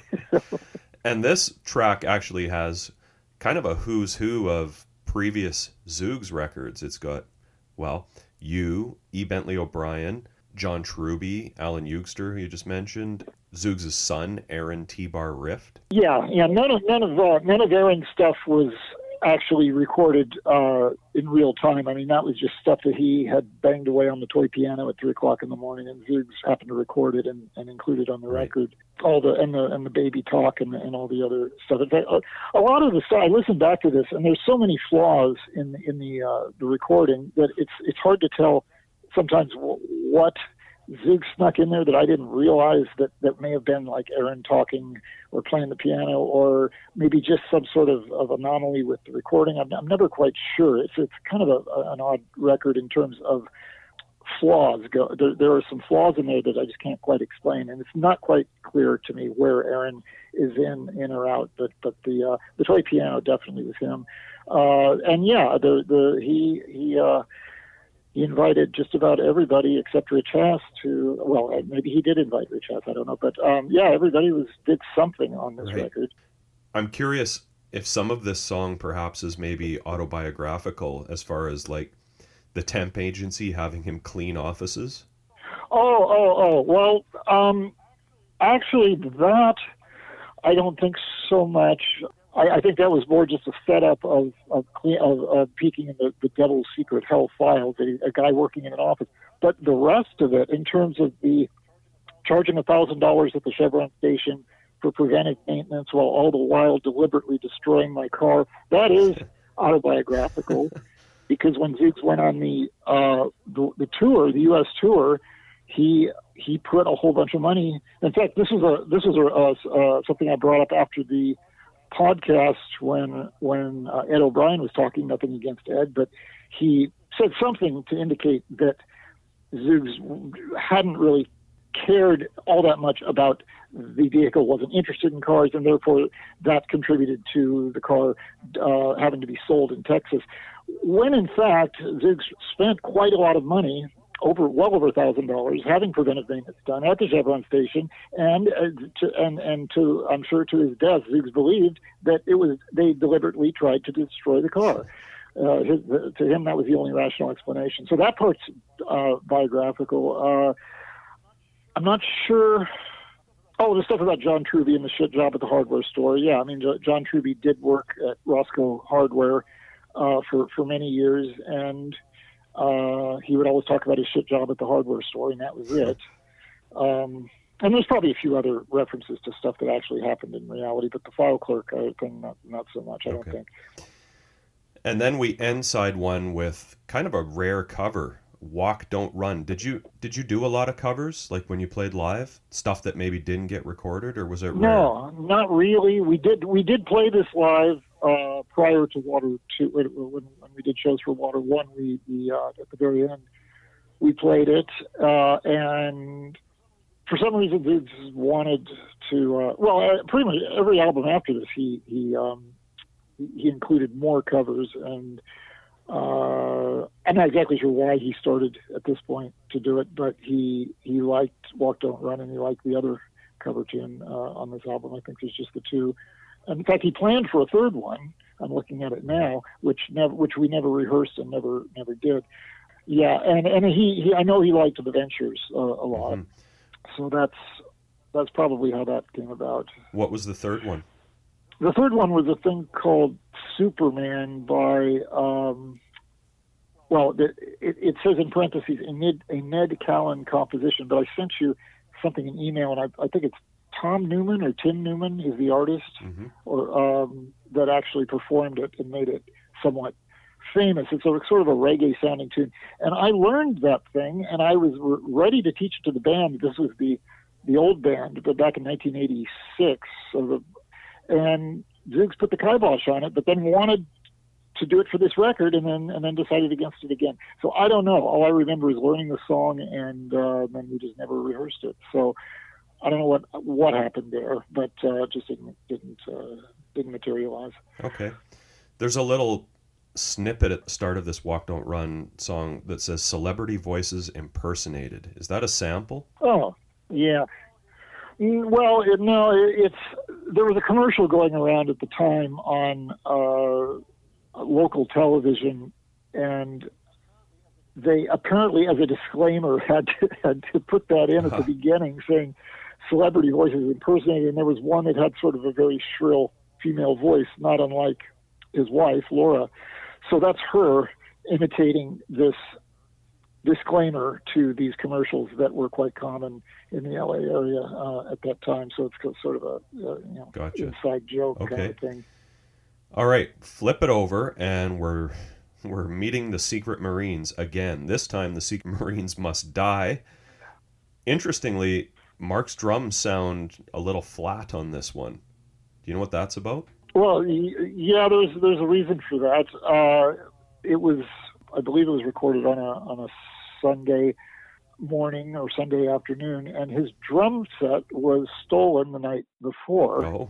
And this track actually has kind of a who's who of previous Zoogz records. It's got, well, you, E. Bentley O'Brien, John Truby, Alan Eugster, who you just mentioned, Zoogz' son, Aaron T. Bar Rift. Yeah, yeah. None of none of uh, none of Aaron's stuff was actually recorded uh, in real time. I mean, that was just stuff that he had banged away on the toy piano at three o'clock in the morning, and Zoogz happened to record it and, and include it on the record. All the and the and the baby talk and and all the other stuff. In fact, a, a lot of the stuff. I listened back to this, and there's so many flaws in in the uh, the recording that it's it's hard to tell sometimes what Zig snuck in there that I didn't realize that that may have been like Aaron talking or playing the piano, or maybe just some sort of, of anomaly with the recording. I'm, I'm never quite sure. It's it's kind of a, an odd record in terms of flaws. Go, there, there are some flaws in there that I just can't quite explain, and it's not quite clear to me where Aaron is in in or out. But but the uh, the toy piano definitely was him, uh, and yeah, the the he he. Uh, he invited just about everybody except Rich Hass to. Well, uh, maybe he did invite Rich Hass. I don't know, but um, yeah, everybody was did something on this Right. record. I'm curious if some of this song perhaps is maybe autobiographical as far as like the temp agency having him clean offices. Oh, oh, oh. Well, um, actually, that I don't think so much. I, I think that was more just a setup of of, clean, of, of peeking in the, the devil's secret hell files. A, a guy working in an office, but the rest of it, in terms of the charging a thousand dollars at the Chevron station for preventive maintenance, while all the while deliberately destroying my car, that is autobiographical. because when Zoogz went on the, uh, the the tour, the U.S. tour, he he put a whole bunch of money. In fact, this is a this is a, uh, uh, something I brought up after the podcast when when uh, Ed O'Brien was talking. Nothing against Ed, but he said something to indicate that Zoogz hadn't really cared all that much about the vehicle, wasn't interested in cars, and therefore that contributed to the car uh, having to be sold in Texas. When in fact, Zoogz spent quite a lot of money over well over a thousand dollars having preventive maintenance done at the Chevron station, and uh, to, and and to I'm sure to his death, Zoogz believed that it was they deliberately tried to destroy the car. Uh, his, to him, that was the only rational explanation. So that part's uh, biographical. Uh, I'm not sure. Oh, the stuff about John Truby and the shit job at the hardware store. Yeah, I mean, John Truby did work at Roscoe Hardware uh, for for many years, and uh, he would always talk about his shit job at the hardware store, and that was it. Um, and there's probably a few other references to stuff that actually happened in reality, but the file clerk uh, thing, not, not so much, I don't Okay. think. And then we end side one with kind of a rare cover, "Walk Don't Run." Did you did you do a lot of covers like when you played live, stuff that maybe didn't get recorded, or was it rare? No, not really. We did we did play this live uh, prior to Water Two when we did shows for Water One. We, uh, at the very end we played it, uh, and for some reason just wanted to. Uh, well, uh, pretty much every album after this, he he um, he- he included more covers, and uh, I'm not exactly sure why he started at this point to do it, but he he liked Walk Don't Run, and he liked the other cover tune uh, on this album. I think there's just the two. And in fact, he planned for a third one. I'm looking at it now, which never, which we never rehearsed and never, never did. Yeah, and and he, he I know he liked the Ventures uh, a lot, Mhm. so that's that's probably how that came about. What was the third one? The third one was a thing called Superman by, um, well, it, it, it says in parentheses a Ned, a Ned Callan composition, but I sent you something in email, and I, I think it's Tom Newman or Tim Newman is the artist, Mhm. or um, that actually performed it and made it somewhat famous. It's a sort of a reggae sounding tune, and I learned that thing, and I was re- ready to teach it to the band. This was the the old band, but back in 1986. So the and Zoogz put the kibosh on it, but then wanted to do it for this record, and then and then decided against it again. So I don't know. All I remember is learning the song, and uh, then we just never rehearsed it. So I don't know what what happened there, but uh, it just didn't didn't uh, didn't materialize. Okay. There's a little snippet at the start of this Walk Don't Run song that says celebrity voices impersonated. Is that a sample? Oh, yeah. Mm, Well, it, no, it, it's there was a commercial going around at the time on uh, local television, and they apparently, as a disclaimer, had to, had to put that in at the Uh-huh. beginning, saying celebrity voices impersonated. And there was one that had sort of a very shrill female voice, not unlike his wife, Laura. So that's her imitating this disclaimer to these commercials that were quite common in the LA area uh, at that time. So it's sort of a uh, you know Gotcha. inside joke kind of thing. All right, flip it over, and we're we're meeting the Secret Marines again. This time, the Secret Marines must die. Interestingly, Mark's drums sound a little flat on this one. Do you know what that's about? Well, yeah, there's there's a reason for that. Uh, it was, I believe, it was recorded on a on a Sunday morning or Sunday afternoon, and his drum set was stolen the night before, Oh,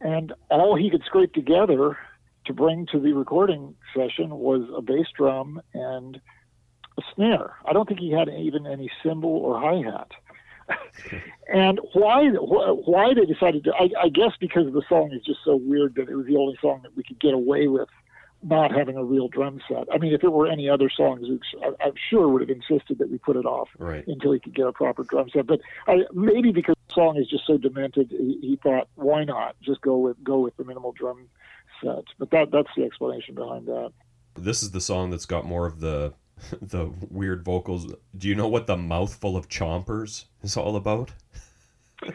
and all he could scrape together to bring to the recording session was a bass drum and a snare. I don't think he had even any cymbal or hi hat. and why why they decided to? I, I guess because the song is just so weird that it was the only song that we could get away with not having a real drum set. I mean, if it were any other songs, I'm sure would have insisted that we put it off right. until he could get a proper drum set. But I, maybe because the song is just so demented, he, he thought, why not just go with go with the minimal drum set? But that that's the explanation behind that. This is the song that's got more of the the weird vocals. Do you know what the mouthful of chompers is all about?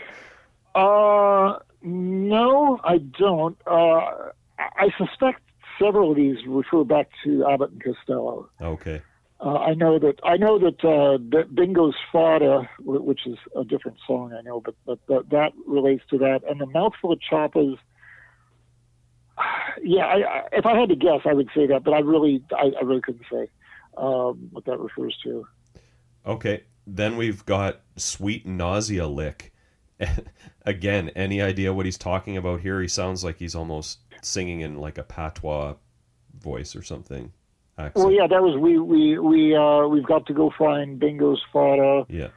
Uh, no, I don't. Uh, I suspect several of these refer back to Abbott and Costello. Okay. Uh, I know that I know that uh, B- Bingo's Fada, which is a different song, I know, but but that, that relates to that. And the mouthful of choppas. Yeah, I, I, if I had to guess, I would say that, but I really, I, I really couldn't say um, what that refers to. Okay. Then we've got Sweet Nausea Lick. Again, any idea what he's talking about here? He sounds like he's almost singing in like a patois voice or something. Accent. Well, yeah, that was we we we uh, we've got to go find Bingo's Fada. Yeah.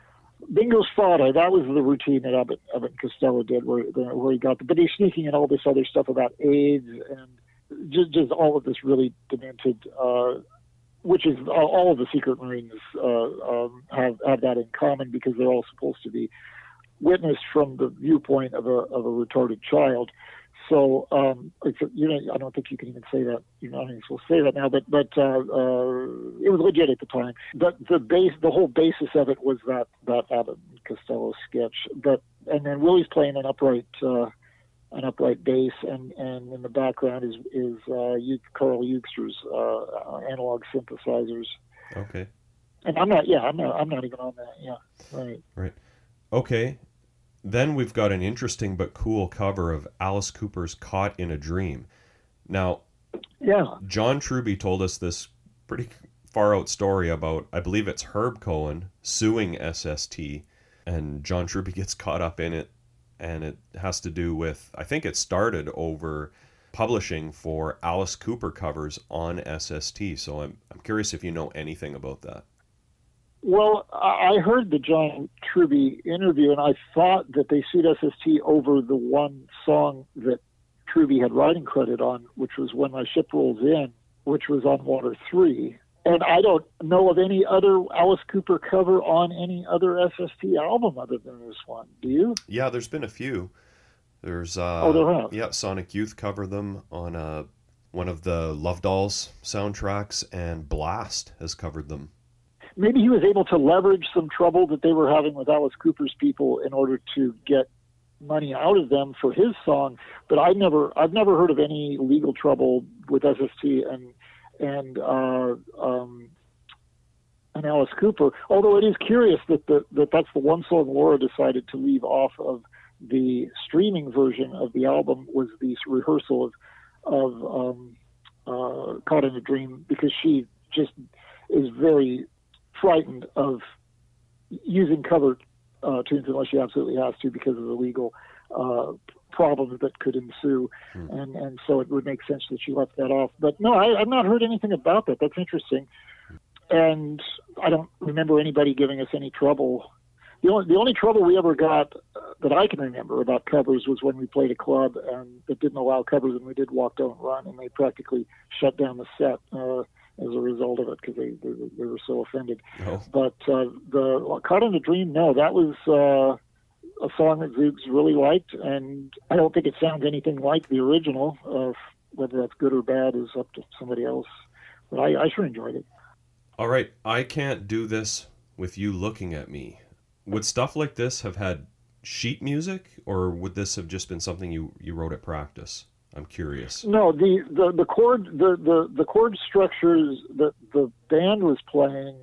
Bingo's Fada. That was the routine that Abbott, Abbott Costello did, where where he got the. But he's sneaking in all this other stuff about AIDS and just just all of this really demented. Uh, which is uh, all of the secret Marines uh, um, have have that in common because they're all supposed to be witnessed from the viewpoint of a of a retarded child. So um, you know I don't think you can even say that you know I mean we'll say that now, but but uh, uh, it was legit at the time. But the base the whole basis of it was that that and Costello sketch. But and then Willie's playing an upright uh, an upright bass, and and in the background is is uh, Carl Eugster's uh, analog synthesizers. Okay. And I'm not yeah I'm not I'm not even on that yeah Right. right. Okay. Then we've got an interesting but cool cover of Alice Cooper's Caught in a Dream. Now, Yeah. John Truby told us this pretty far out story about, I believe it's Herb Cohen suing SST, and John Truby gets caught up in it, and it has to do with, I think it started over publishing for Alice Cooper covers on SST. So I'm, I'm curious if you know anything about that. Well, I heard the John Truby interview, and I thought that they sued SST over the one song that Truby had writing credit on, which was When My Ship Rolls In, which was on Water 3. And I don't know of any other Alice Cooper cover on any other SST album other than this one. Do you? Yeah, there's been a few. There's uh Oh, there have? yeah, Sonic Youth covered them on uh one of the Love Dolls soundtracks and Blast has covered them. maybe he was able to leverage some trouble that they were having with Alice Cooper's people in order to get money out of them for his song. But I never, I've never heard of any legal trouble with SST and and uh, um, and Alice Cooper. Although it is curious that the, that that's the one song Laura decided to leave off of the streaming version of the album was the rehearsal of of um, uh, Caught in a Dream because she just is very frightened of using cover uh, tunes unless she absolutely has to because of the legal uh, problems that could ensue, Hmm. and and so it would make sense that you left that off. But no, I, I've not heard anything about that. That's interesting, and I don't remember anybody giving us any trouble. The only, the only trouble we ever got uh, that I can remember about covers was when we played a club and that didn't allow covers and we did Walk Don't Run and they practically shut down the set uh, as a result of it because they, they they were so offended. Oh, But uh, the Caught in a Dream, no, that was uh, a song that Zoogz really liked, and I don't think it sounds anything like the original. Uh, whether that's good or bad is up to somebody else. But I, I sure enjoyed it. all right, I can't do this with you looking at me. Would stuff like this have had sheet music or would this have just been something you you wrote at practice? I'm curious. No, the, the, the chord the, the, the chord structures that the band was playing,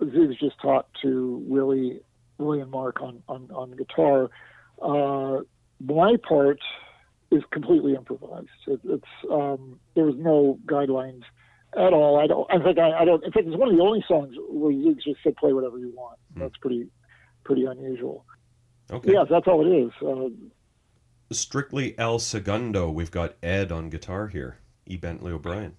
Zoogz just taught to Willie And Mark on on, on guitar. Uh, my part is completely improvised. It, it's um, there was no guidelines at all. I don't. I think I, I don't. In fact, it's one of the only songs where you just said play whatever you want. That's pretty pretty unusual. Okay. Yeah, that's all it is. Uh, Strictly El Segundo. We've got Ed on guitar here. E. Bentley O'Brien.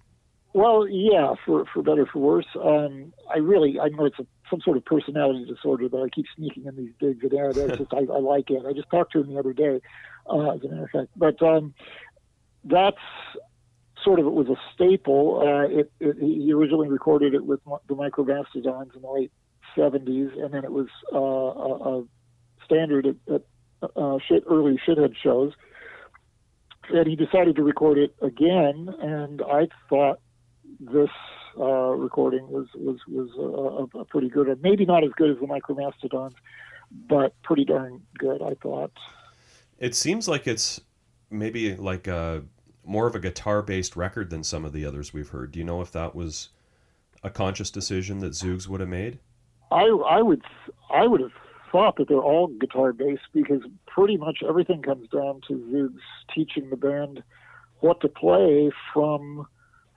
Well, yeah, for for better for worse. Um, I really, I know it's a, some sort of personality disorder that I keep sneaking in these digs at Ed. It's just, I, I like it. I just talked to him the other day, uh, as a matter of fact. But um, that's sort of it was a staple. Uh, it, it he originally recorded it with the Micromastodons in the late '70s, and then it was uh, a, a standard at, at uh, shit, early shithead shows. And he decided to record it again, and I thought this uh, recording was was was a, a pretty good, one. maybe not as good as the Micromastodons, but pretty darn good, I thought. It seems like it's maybe like a more of a guitar-based record than some of the others we've heard. Do you know if that was a conscious decision that Zoogz would have made? I I would I would have thought that they're all guitar based because pretty much everything comes down to Zoogz teaching the band what to play from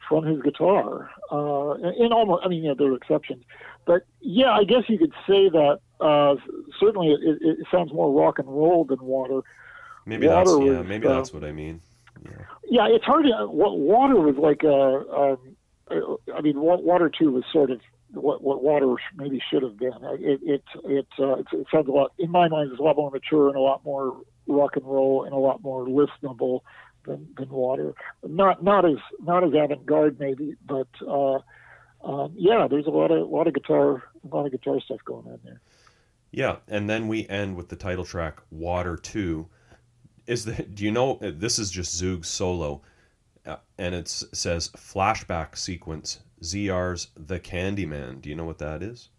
from his guitar. Uh, in almost, I mean, there are exceptions, but yeah, I guess you could say that. Uh, certainly, it, it, sounds more rock and roll than Water. Maybe water that's yeah. was, Maybe uh, that's what I mean. Yeah. Yeah, it's hard to. What Water was like. Uh, um, I mean, Water Two was sort of what what Water maybe should have been. It it it, uh, it it sounds a lot in my mind. It's a lot more mature and a lot more rock and roll and a lot more listenable than, than Water. Not not as not as avant garde maybe, but uh, um, yeah, there's a lot of lot of guitar a lot of guitar stuff going on there. Yeah, and then we end with the title track "Water 2." Is the do you know this is just Zoog's solo, uh, and it says flashback sequence ZR's "The Candyman." Do you know what that is?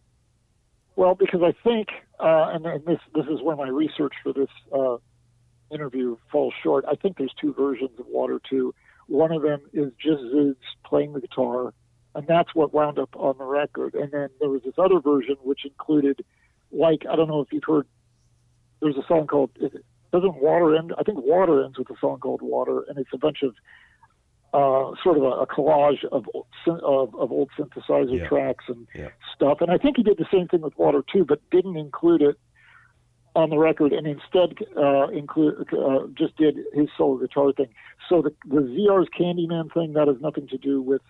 Well, because I think, uh, and, and this this is where my research for this uh, interview falls short. I think there's two versions of Water Two. One of them is just Zoogz playing the guitar, and that's what wound up on the record. And then there was this other version which included, like I don't know if you've heard. There's a song called. Doesn't Water end? I think Water ends with a song called Water, and it's a bunch of uh, sort of a, a collage of, of of old synthesizer Yeah. tracks and Yeah. stuff. And I think he did the same thing with Water too, but didn't include it on the record, and instead uh, include uh, just did his solo guitar thing. So the the ZR's Candyman thing that has nothing to do with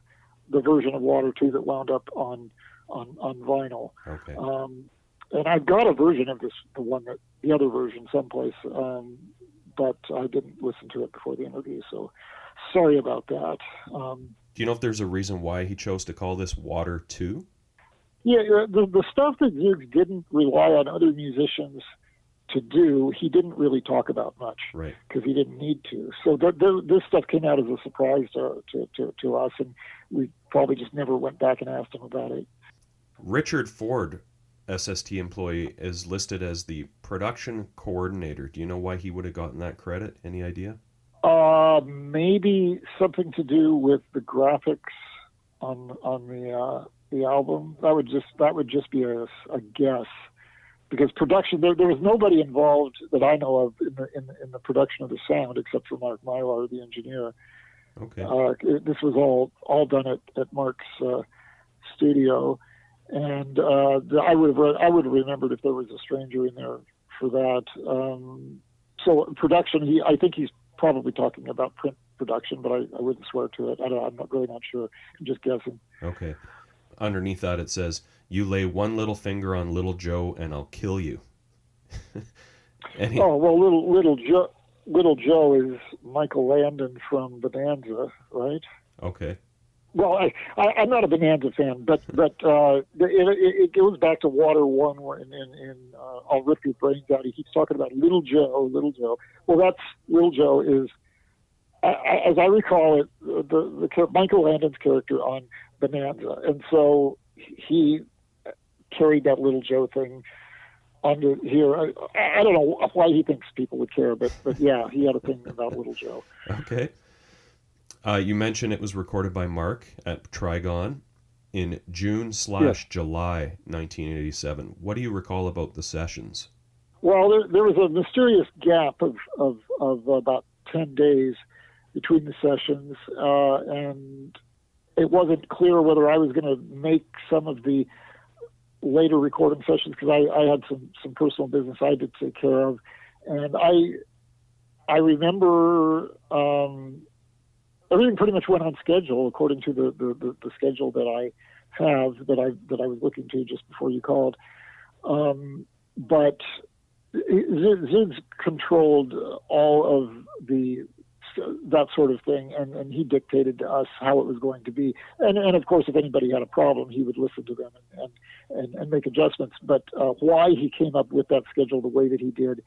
the version of Water two that wound up on on on vinyl. Okay. Um, and I've got a version of this, the one that the other version someplace, um, but I didn't listen to it before the interview, so sorry about that. Um, Do you know if there's a reason why he chose to call this Water 2? yeah, the the stuff that Zoogz didn't rely on other musicians to do, he didn't really talk about much Right. because he didn't need to. So th- th- this stuff came out as a surprise to, to, to, to us, and we probably just never went back and asked him about it. Richard Ford, SST employee, is listed as the production coordinator. Do you know why he would have gotten that credit? Any idea? Uh, maybe something to do with the graphics on on the uh, the album. That would just that would just be a, a guess, because production there, there was nobody involved that I know of in the, in in the production of the sound except for Mark Mylar, the engineer. Okay. Uh, it- this was all all done at at Mark's uh, studio, and uh, the, I would have re- I would have remembered if there was a stranger in there for that. Um, so production, he I think he's probably talking about print production, but I, I wouldn't swear to it. I don't, I'm not really not sure. I'm just guessing. Okay. Underneath that, it says, "You lay one little finger on Little Joe, and I'll kill you." he, Oh well, little little Joe. Little Joe is Michael Landon from Bonanza, right? okay. Well, I, I I'm not a Bonanza fan, but but uh, it, it, it goes back to Water One, where in, in, in uh, I'll rip your brains out. He keeps talking about Little Joe, Little Joe. Well, that's Little Joe is, I- I- as I recall it, the, the Michael Landon's character on Bonanza, and so he carried that Little Joe thing under here. I, I don't know why he thinks people would care, but but yeah, he had a thing about Little Joe. Okay. Uh, you mentioned it was recorded by Mark at Trigon. in June slash July 1987. What do you recall about the sessions? Well, there, there was a mysterious gap of, of, of about 10 days between the sessions, uh, and it wasn't clear whether I was going to make some of the later recording sessions because I, I had some, some personal business I had to take care of. And I, I remember um, everything pretty much went on schedule according to the, the, the, the, schedule that I have that I that I was looking to just before you called. Um, but Zids controlled all of the that sort of thing, and, and he dictated to us how it was going to be. And, and of course, if anybody had a problem, he would listen to them and, and, and make adjustments. But uh, why he came up with that schedule the way that he did,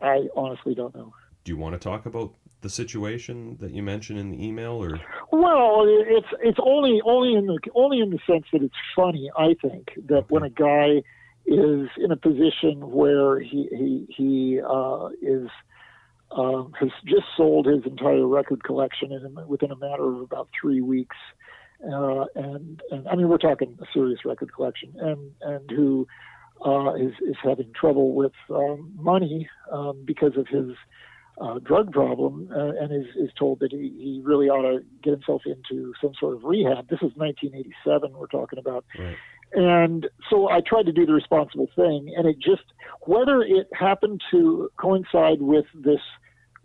I honestly don't know. Do you want to talk about the situation that you mentioned in the email, or? Well, it's it's only only in the only in the sense that it's funny. I think that okay. when a guy is in a position where he he he uh, is uh, has just sold his entire record collection in, within a matter of about three weeks, uh, and and I mean we're talking a serious record collection, and and who uh, is is having trouble with um, money um, because of his uh, drug problem uh, and is, is told that he, he really ought to get himself into some sort of rehab. This is 1987 we're talking about. Right. And so I tried to do the responsible thing, and it just, whether it happened to coincide with this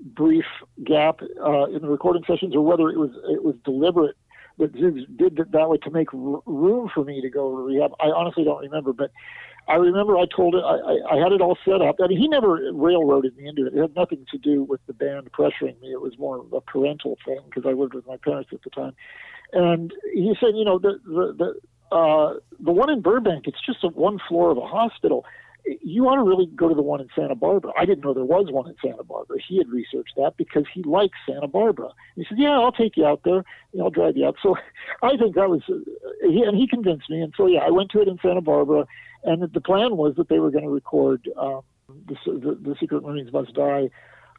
brief gap uh, in the recording sessions or whether it was it was deliberate that Zoogz did it that way to make r- room for me to go to rehab, I honestly don't remember. But I remember I told it, I, I had it all set up. I mean, he never railroaded me into it. It had nothing to do with the band pressuring me. It was more of a parental thing because I lived with my parents at the time. And he said, you know, the the the, uh, the one in Burbank, it's just a one floor of a hospital. You ought to really go to the one in Santa Barbara. I didn't know there was one in Santa Barbara. He had researched that because he likes Santa Barbara. He said, "Yeah, I'll take you out there. I'll drive you out." So I think that was, uh, he, and he convinced me. And so yeah, I went to it in Santa Barbara, and the plan was that they were going to record um, the, the, the, Secret Marines Must Die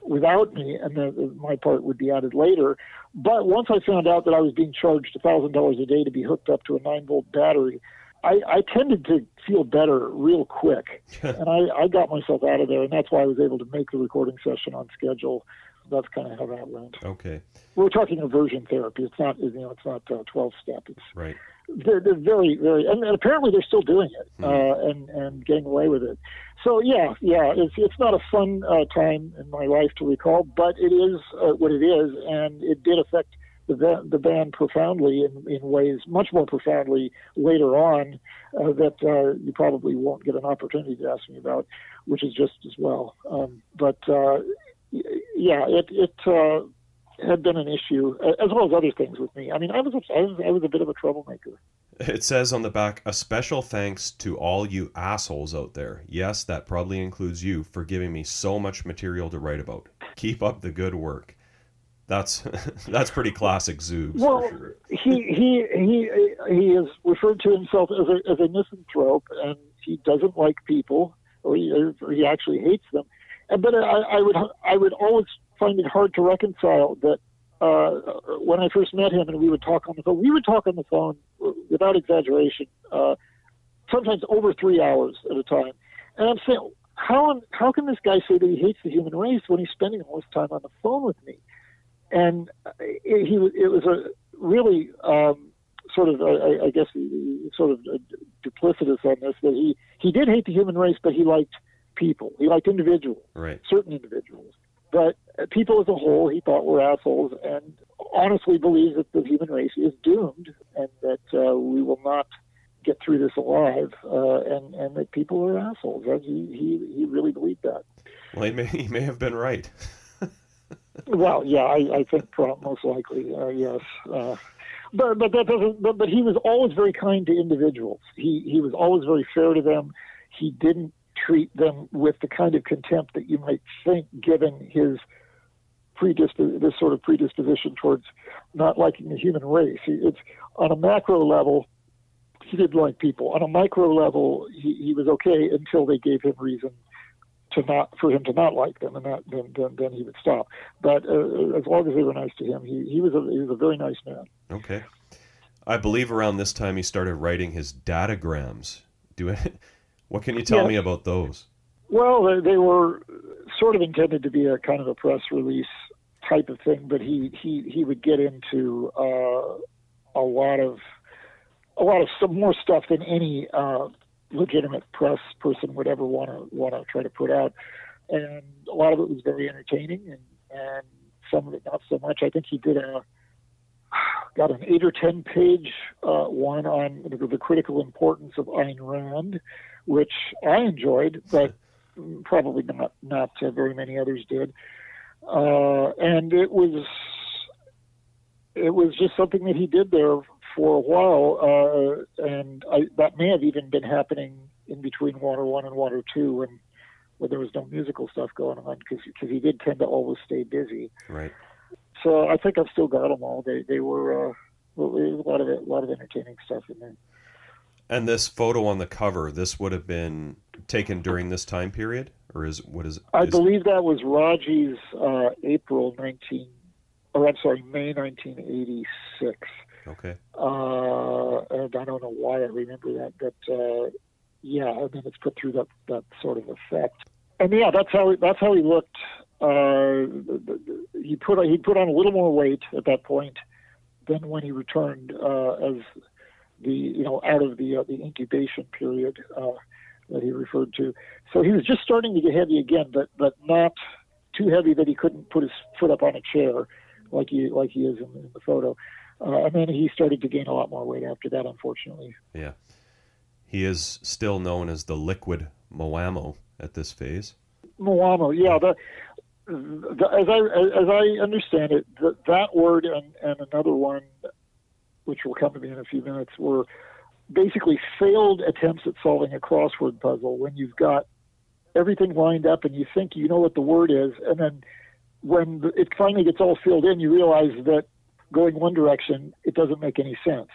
without me, and then my part would be added later. But once I found out that I was being charged thousand dollars a day to be hooked up to a nine volt battery, I, I tended to feel better real quick, and I, I got myself out of there, and that's why I was able to make the recording session on schedule. That's kind of how that went. Okay. We're talking aversion therapy. It's not, you know, it's not uh, twelve step. It's right they're, they're very, very, and, and, apparently they're still doing it mm uh, and and getting away with it. So yeah, yeah, it's it's not a fun uh, time in my life to recall, but it is uh, what it is, and it did affect the the band profoundly in, in ways much more profoundly later on uh, that uh, you probably won't get an opportunity to ask me about, which is just as well. Um, but uh, yeah, it it had been an issue, as well as other things with me. I mean, I was, I was, I was a bit of a troublemaker. It says on the back, a special thanks to all you assholes out there. Yes, that probably includes you for giving me so much material to write about. Keep up the good work. That's that's pretty classic Zoogz. Well, sure. he he he he is referred to himself as a as a misanthrope, and he doesn't like people, or he, or he actually hates them. But I, I would I would always find it hard to reconcile that uh, when I first met him and we would talk on the phone, we would talk on the phone without exaggeration, uh, sometimes over three hours at a time. And I'm saying, how how can this guy say that he hates the human race when he's spending all his time on the phone with me? And it, he it was a really um, sort of I, I guess sort of duplicitous on this that he he did hate the human race, but he liked people. He liked individuals, right. certain individuals. But people as a whole, he thought were assholes, and honestly believes that the human race is doomed, and that uh, we will not get through this alive, uh, and and that people are assholes. He he he really believed that. Well, he may he may have been right. well, yeah, I, I think most likely, uh, yes. Uh, but but that doesn't. But, but he was always very kind to individuals. He he was always very fair to them. He didn't treat them with the kind of contempt that you might think, given his predisp- this sort of predisposition towards not liking the human race. It's on a macro level, he didn't like people. On a micro level, he, he was okay until they gave him reason to not for him to not like them, and that then then, then he would stop. But uh, as long as they were nice to him, he, he was a he was a very nice man. Okay. I believe around this time he started writing his datagrams. Do it. What can you tell Yeah. me about those? Well, they, they were sort of intended to be a kind of a press release type of thing, but he he he would get into uh, a lot of a lot of some more stuff than any uh, legitimate press person would ever want to want to try to put out, and a lot of it was very entertaining, and and some of it not so much. I think he did a got an eight or ten page uh, one on the, the critical importance of Ayn Rand, which I enjoyed, but probably not not uh, very many others did. Uh, and it was it was just something that he did there for a while, uh, and I, that may have even been happening in between Water One and Water Two, when when there was no musical stuff going on, because he did tend to always stay busy. Right. So I think I've still got them all. They they were uh, well, was a lot of a lot of entertaining stuff in there. And this photo on the cover, this would have been taken during this time period, or is what is? I is- believe that was Raji's uh, April 19, or I'm sorry, May 1986. Okay. Uh, and I don't know why I remember that, but uh, yeah, and then it's put through that that sort of effect. And yeah, that's how that's how he looked. Uh, he put he put on a little more weight at that point than when he returned uh, as the you know out of the uh, the incubation period uh, that he referred to. So he was just starting to get heavy again, but but not too heavy that he couldn't put his foot up on a chair like he like he is in, in the photo. Uh, and then he started to gain a lot more weight after that, unfortunately. Yeah. He is still known as the liquid Moamo at this phase. Moamo, yeah. The, the, as I as I understand it, the, that word and, and another one, which will come to me in a few minutes, were basically failed attempts at solving a crossword puzzle. When you've got everything lined up and you think you know what the word is, and then when it finally gets all filled in, you realize that going one direction it doesn't make any sense.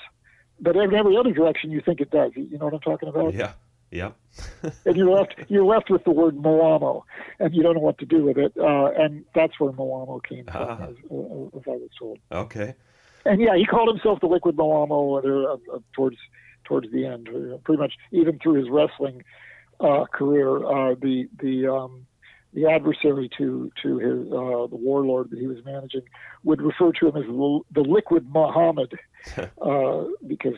But in every other direction, you think it does. You know what I'm talking about? Yeah. Yeah. and you're left you're left with the word Moamo, and you don't know what to do with it. Uh, and that's where Moamo came from, as, uh, as I was told. Okay. And yeah, he called himself the Liquid Moamo uh, uh, towards towards the end, uh, pretty much even through his wrestling uh, career. Uh, the the um, the adversary to to his uh, the warlord that he was managing would refer to him as the, the Liquid Muhammad uh, because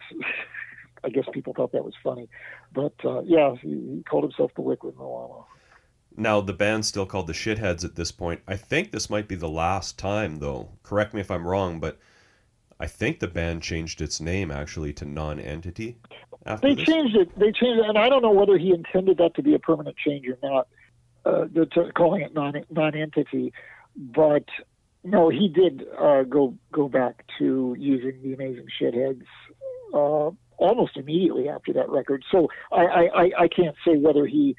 I guess people thought that was funny. But uh, yeah, he, he called himself the Liquid Moamo. Now the band's still called the Shitheads at this point. I think this might be the last time, though. Correct me if I'm wrong, but I think the band changed its name actually to Non-Entity They this. changed it. They changed it, and I don't know whether he intended that to be a permanent change or not. Uh, to, calling it non non-entity, but no, he did uh, go go back to using the Amazing Shitheads uh, almost immediately after that record. So I, I, I- I can't say whether he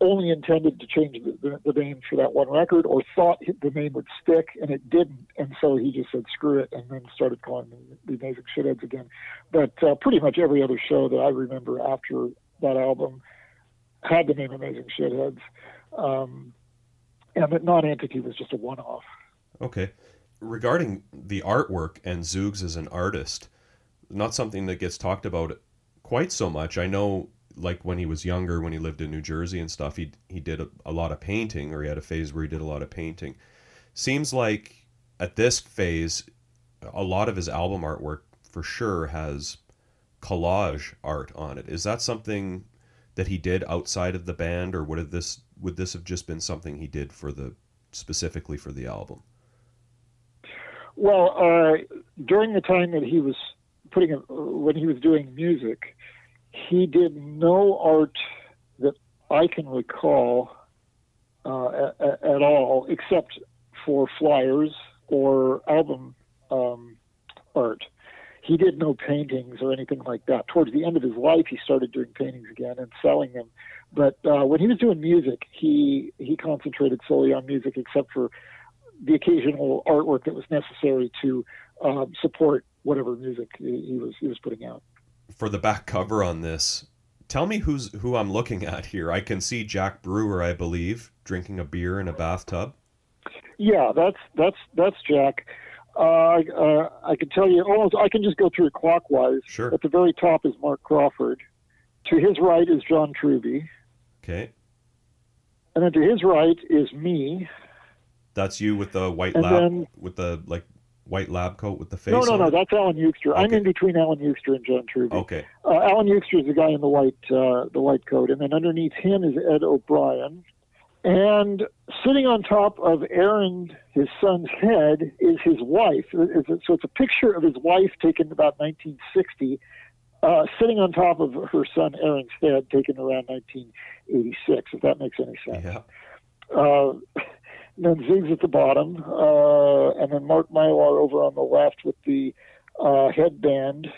only intended to change the, the, the name for that one record or thought the name would stick and it didn't and so he just said screw it and then started calling them the amazing shitheads again but uh, pretty much every other show that i remember after that album had the name amazing shitheads um, and that non-entity was just a one-off Okay. Regarding the artwork and Zoogz as an artist, not something that gets talked about quite so much. I know, like when he was younger, when he lived in New Jersey and stuff, he he did a, a lot of painting, or he had a phase where he did a lot of painting. Seems like at this phase, a lot of his album artwork for sure has collage art on it. Is that something that he did outside of the band, or would this would this have just been something he did for the specifically for the album? Well, uh, during the time that he was putting it, when he was doing music, he did no art that I can recall uh, at, at all, except for flyers or album um, art. He did no paintings or anything like that. Towards the end of his life, he started doing paintings again and selling them. But uh, when he was doing music, he he concentrated solely on music, except for the occasional artwork that was necessary to um, support whatever music he he was he was putting out. For the back cover on this, tell me who's who I'm looking at here. I can see Jack Brewer, I believe, drinking a beer in a bathtub. Yeah, that's that's that's Jack. Uh, uh, I can tell you almost. I can just go through it clockwise. Sure. At the very top is Mark Crawford. To his right is John Truby, Okay. and then to his right is me. That's you with the white And lab then- with the like white lab coat with the face. No, no, no. it? That's Alan Euster. I'm in between Alan Euster and John Truby. Okay. Uh, Alan Euster is the guy in the white, uh, the white coat, and then underneath him is Ed O'Brien. And sitting on top of Aaron, his son's head, is his wife. So it's a picture of his wife taken about 1960, uh, sitting on top of her son Aaron's head, taken around 1986. If that makes any sense. Yeah. Uh, then Ziggs at the bottom, uh, and then Mark Mylar over on the left with the uh, headband.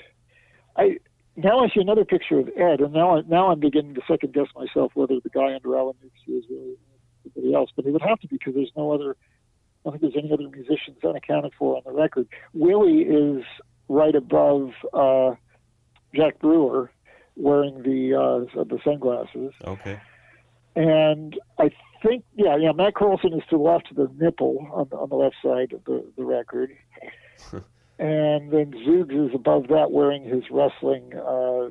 I now I see another picture of Ed, and now I, now I'm beginning to second guess myself whether the guy under Alan Nixie is really somebody else, but it would have to be because there's no other. I don't think there's any other musicians unaccounted for on the record. Willie is right above uh, Jack Brewer, wearing the uh, the sunglasses. Okay. And I think, yeah, yeah, Matt Carlson is to the left of the nipple on the, on the left side of the, the record. and then Zoogz is above that wearing his wrestling uh,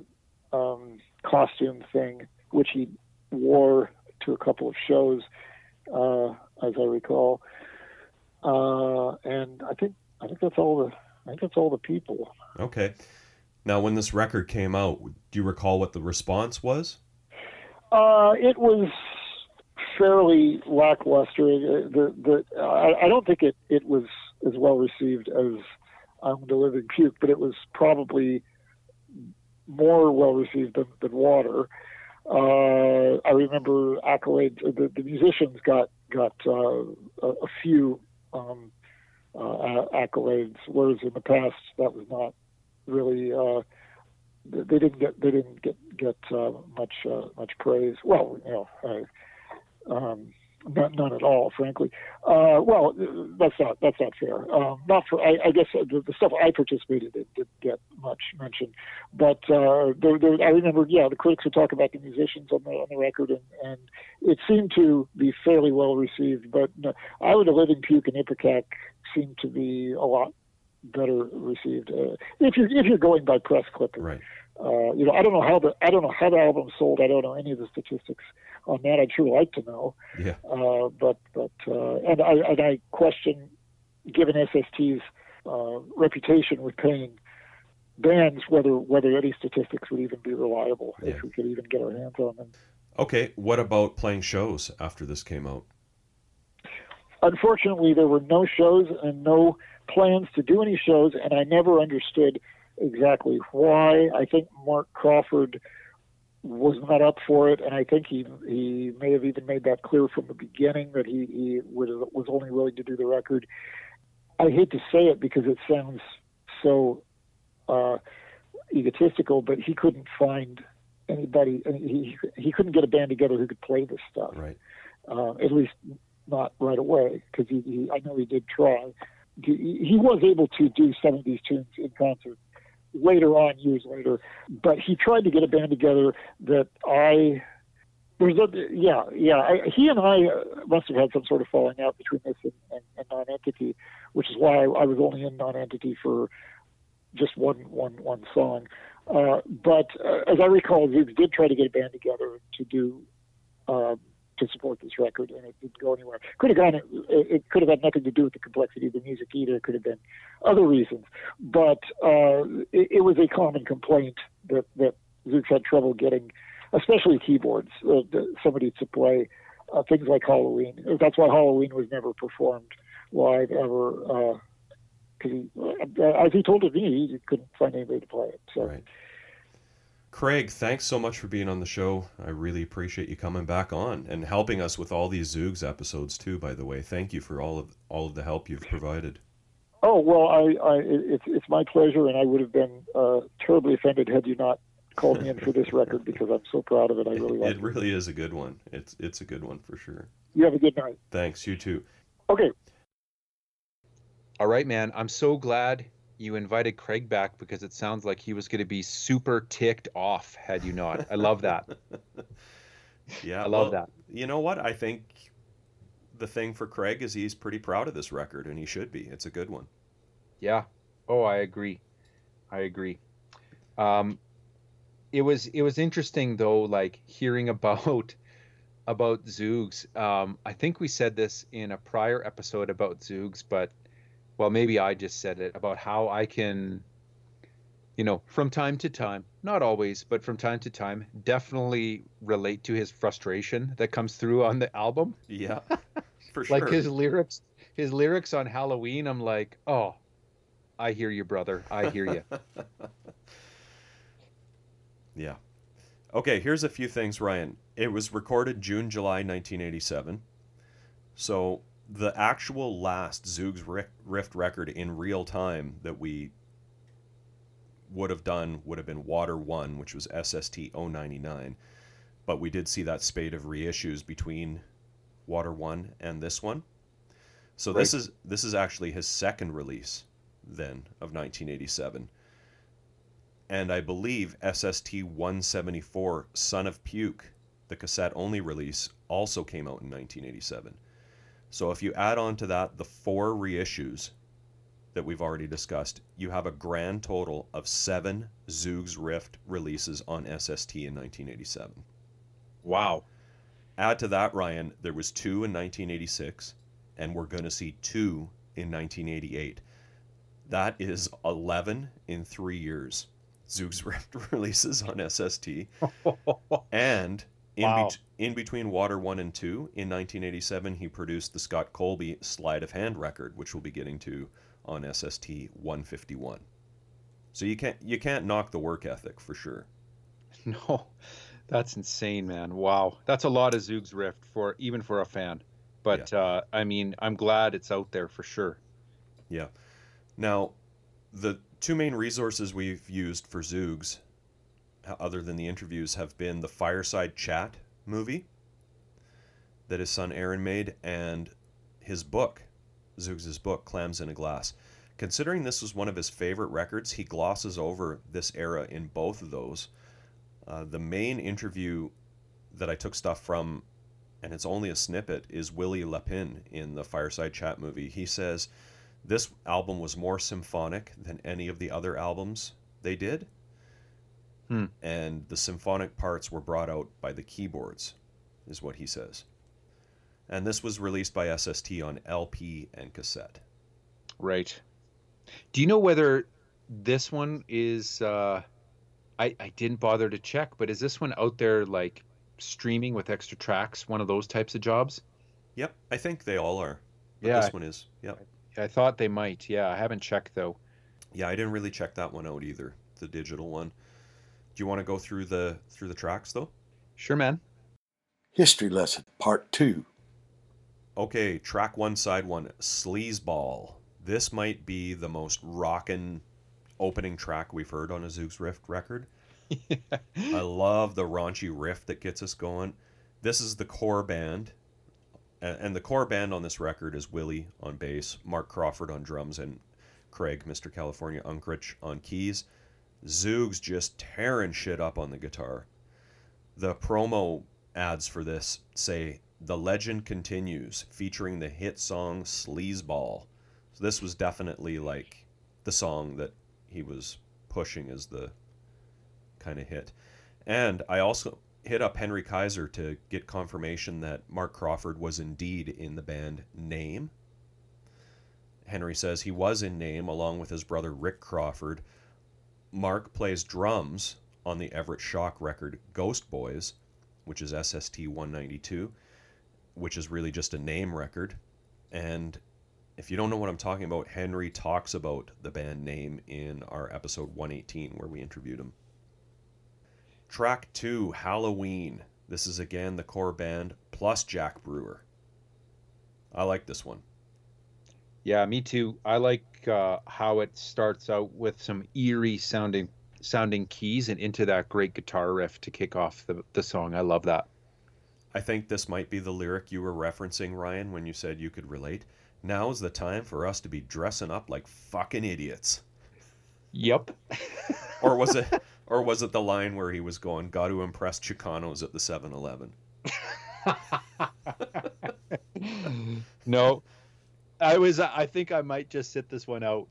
um, costume thing, which he wore to a couple of shows, uh, as I recall. Uh, and I think I think that's all the I think that's all the people. Okay. Now, when this record came out, do you recall what the response was? Uh, it was fairly lackluster. Uh, The, the, I, I don't think it, it was as well received as I'm the Living Puke, but it was probably more well received than, than Water. Uh, I remember accolades. The, the musicians got got uh, a, a few um, uh, accolades, whereas in the past that was not really. Uh, they didn't get they didn't get get uh, much uh, much praise. Well, you know, uh, um, none, none at all, frankly. Uh, well, that's not that's not fair. Um, not for I, I guess the, the stuff I participated in didn't get much mention, but uh, there, there, I remember, yeah, the critics would talk about the musicians on the on the record, and, and it seemed to be fairly well received. But no, I would have living puke and Ipecac seemed to be a lot better received uh, if you're if you're going by press clipping. Right. Uh, you know, I don't know how the I don't know how the album sold. I don't know any of the statistics on that. I'd sure like to know. Yeah. Uh, but but uh, and I and I question, given SST's uh, reputation with paying bands, whether whether any statistics would even be reliable Yeah. if we could even get our hands on them. Okay. What about playing shows after this came out? Unfortunately, there were no shows and no plans to do any shows, and I never understood exactly why. I think Mark Crawford was not up for it, and I think he he may have even made that clear from the beginning that he, he was was only willing to do the record. I hate to say it because it sounds so uh, egotistical, but he couldn't find anybody. He he couldn't get a band together who could play this stuff Right. uh, at least not right away, because he, he, I know he did try. He, he was able to do some of these tunes in concert later on, years later, but he tried to get a band together that I. There's a yeah yeah. I, he and I uh, must have had some sort of falling out between this and, and, and non-entity, which is why I, I was only in non-entity for just one one one song. Uh, but uh, as I recall, Zoogz did try to get a band together to do um, to support this record, and it didn't go anywhere. Could have gone. It, could have had nothing to do with the complexity of the music either. It could have been other reasons, but uh, it, it was a common complaint that that had trouble getting, especially keyboards, uh, somebody to play uh, things like Halloween. That's why Halloween was never performed live ever. Because he, uh, as he told me, he couldn't find anybody to play it. So. Right. Craig, thanks so much for being on the show. I really appreciate you coming back on and helping us with all these Zoogz episodes too. By the way, thank you for all of all of the help you've provided. Oh well, I, I it's it's my pleasure, and I would have been uh, terribly offended had you not called me in for this record because I'm so proud of it. I really like It really is a good one. It's it's a good one for sure. You have a good night. Thanks. You too. Okay. All right, man. I'm so glad you invited Craig back because it sounds like he was going to be super ticked off had you not. I love that. Yeah, I love well, that. You know what? I think the thing for Craig is he's pretty proud of this record, and he should be. It's a good one. Yeah. Oh, I agree. I agree. Um, it was it was interesting though, like hearing about about Zoogz. Um, I think we said this in a prior episode about Zoogz, but well, maybe I just said it about how I can, you know, from time to time, not always, but from time to time, definitely relate to his frustration that comes through on the album. Yeah, for sure. Like his lyrics, his lyrics on Halloween. I'm like, oh, I hear you, brother. I hear you. yeah. Okay, here's a few things, Ryan. It was recorded June, July 1987. So the actual last Zoogz Rift record in real time that we would have done would have been Water 1, which was SST 099. But we did see that spate of reissues between Water 1 and this one. So right. this is this is actually his second release then of 1987. And I believe SST 174 Son of Puke, the cassette only release, also came out in 1987. So if you add on to that the four reissues that we've already discussed, you have a grand total of seven Zoogz Rift releases on SST in 1987. Wow. Add to that, Ryan, there was two in 1986, and we're going to see two in 1988. That is 11 in three years. Zoogz Rift releases on SST. and in, wow. be- in between Water 1 and 2, in 1987, he produced the Scott Colby Sleight of Hand record, which we'll be getting to on SST 151. So you can't you can't knock the work ethic for sure. No, that's insane, man. Wow, that's a lot of Zoogz Rift for even for a fan. But yeah. uh, I mean, I'm glad it's out there for sure. Yeah. Now, the two main resources we've used for Zoogz other than the interviews, have been the Fireside Chat movie that his son Aaron made and his book, Zoogz' book, Clams in a Glass. Considering this was one of his favorite records, he glosses over this era in both of those. Uh, the main interview that I took stuff from, and it's only a snippet, is Willie Lapin in the Fireside Chat movie. He says this album was more symphonic than any of the other albums they did Hmm. And the symphonic parts were brought out by the keyboards, is what he says. And this was released by SST on LP and cassette. Right. Do you know whether this one is? Uh, I I didn't bother to check, but is this one out there like streaming with extra tracks? One of those types of jobs? Yep, I think they all are. But yeah, this one is. Yep. I, I thought they might. Yeah, I haven't checked though. Yeah, I didn't really check that one out either. The digital one. Do you want to go through the through the tracks though? Sure, man. History lesson part two. Okay, track one, side one, Sleazeball. This might be the most rockin' opening track we've heard on a Zoogz Rift record. I love the raunchy riff that gets us going. This is the core band, and the core band on this record is Willie on bass, Mark Crawford on drums, and Craig, Mr. California Unkrich on keys. Zoogz just tearing shit up on the guitar. The promo ads for this say The Legend Continues, featuring the hit song Sleazeball. So this was definitely like the song that he was pushing as the kind of hit. And I also hit up Henry Kaiser to get confirmation that Mark Crawford was indeed in the band Name. Henry says he was in Name along with his brother Rick Crawford, Mark plays drums on the Everett Shock record Ghost Boys, which is SST 192, which is really just a name record. And if you don't know what I'm talking about, Henry talks about the band name in our episode 118 where we interviewed him. Track 2, Halloween. This is again the core band plus Jack Brewer. I like this one. Yeah, me too. I like uh, how it starts out with some eerie sounding sounding keys and into that great guitar riff to kick off the, the song. I love that. I think this might be the lyric you were referencing, Ryan, when you said you could relate. Now is the time for us to be dressing up like fucking idiots. Yep. or was it or was it the line where he was going, got to impress Chicanos at the 7-Eleven? no, I was. I think I might just sit this one out.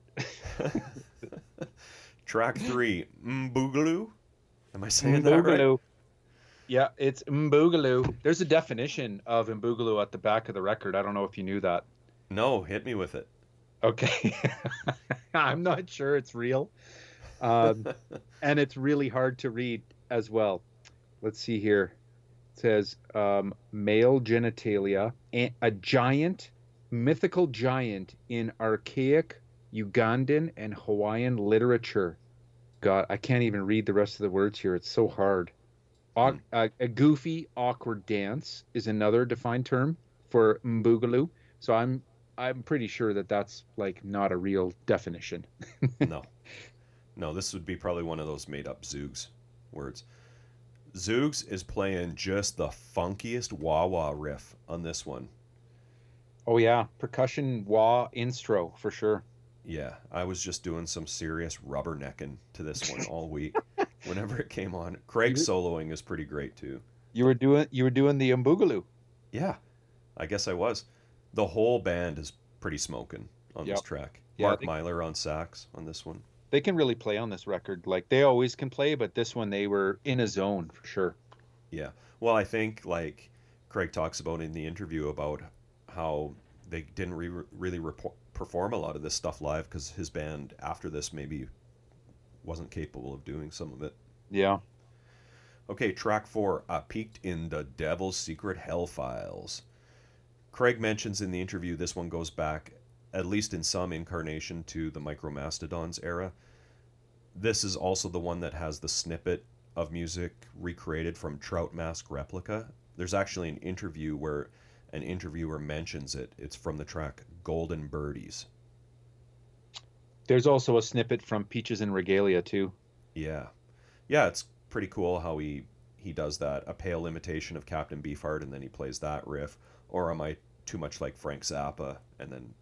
Track three, Mboogaloo. Am I saying that right? Yeah, it's Mboogaloo. There's a definition of Mboogaloo at the back of the record. I don't know if you knew that. No, hit me with it. Okay. I'm not sure it's real. Um, and it's really hard to read as well. Let's see here. It says um, male genitalia, a, a giant, mythical giant in archaic Ugandan and Hawaiian literature. God, I can't even read the rest of the words here. It's so hard. Au- Hmm. uh, a goofy, awkward dance is another defined term for mboogaloo. So I'm I'm pretty sure that that's like not a real definition. no. No, this would be probably one of those made up Zoogz words. Zoogz is playing just the funkiest wah wah riff on this one. Oh yeah, percussion wah instro for sure. Yeah, I was just doing some serious rubbernecking to this one all week whenever it came on. Craig soloing is pretty great too. You were doing you were doing the mboogaloo. Yeah, I guess I was. The whole band is pretty smoking on this track. Yeah, Mark they- Myler on sax on this one. They can really play on this record. Like they always can play, but this one they were in a zone for sure. Yeah. Well, I think like Craig talks about in the interview about how they didn't re- really repo perform a lot of this stuff live because his band after this maybe wasn't capable of doing some of it. Yeah. Okay, track four. I peeked in the Devil's Secret Hell Files. Craig mentions in the interview this one goes back, at least in some incarnation, to the Micromastodons era. This is also the one that has the snippet of music recreated from Trout Mask Replica. There's actually an interview where an interviewer mentions it. It's from the track Golden Birdies. There's also a snippet from Peaches en Regalia too. Yeah, yeah, it's pretty cool how he he does that. A pale imitation of Captain Beefheart, and then he plays that riff. Or am I too much like Frank Zappa, and then